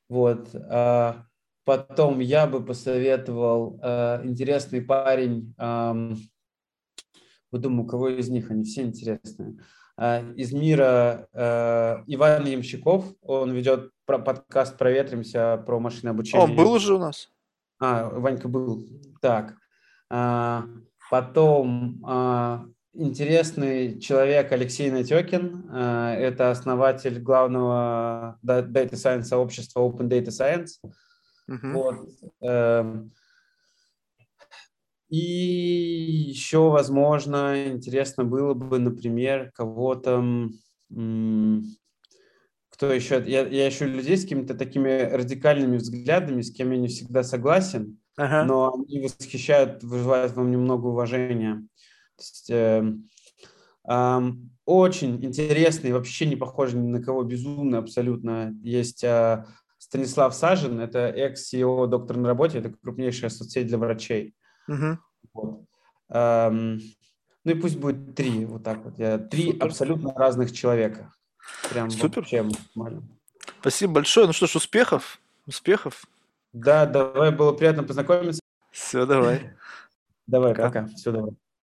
Вот. А, Потом я бы посоветовал э, интересный парень, э, думаю, у кого из них, они все интересные, э, из мира э, Иван Ямщиков, он ведет про подкаст «Проветримся» про машинное обучение. Он был уже у нас? А, Ванька был. Так. А, потом а, интересный человек Алексей Натекин. А, это основатель главного Data Science сообщества Open Data Science. Uh-huh. Вот. Эм, и еще, возможно, интересно было бы, например, кого-то, кто еще, я, я ищу людей с какими-то такими радикальными взглядами, с кем я не всегда согласен, ага. но они восхищают, вызывают во мне много уважения. То есть, э, э, очень интересный, вообще не похожий ни на кого безумно абсолютно. Есть э, Станислав Сажин, это экс-CEO доктор на работе, это крупнейшая соцсеть для врачей. Угу. Вот. Эм, ну и пусть будет три, вот так вот. Я, три Супер. абсолютно разных человека. Прям Супер. Вообще Спасибо большое. Ну что ж, успехов. Успехов. Да, давай, было приятно познакомиться. Все, давай. Давай, пока. пока. Все, давай.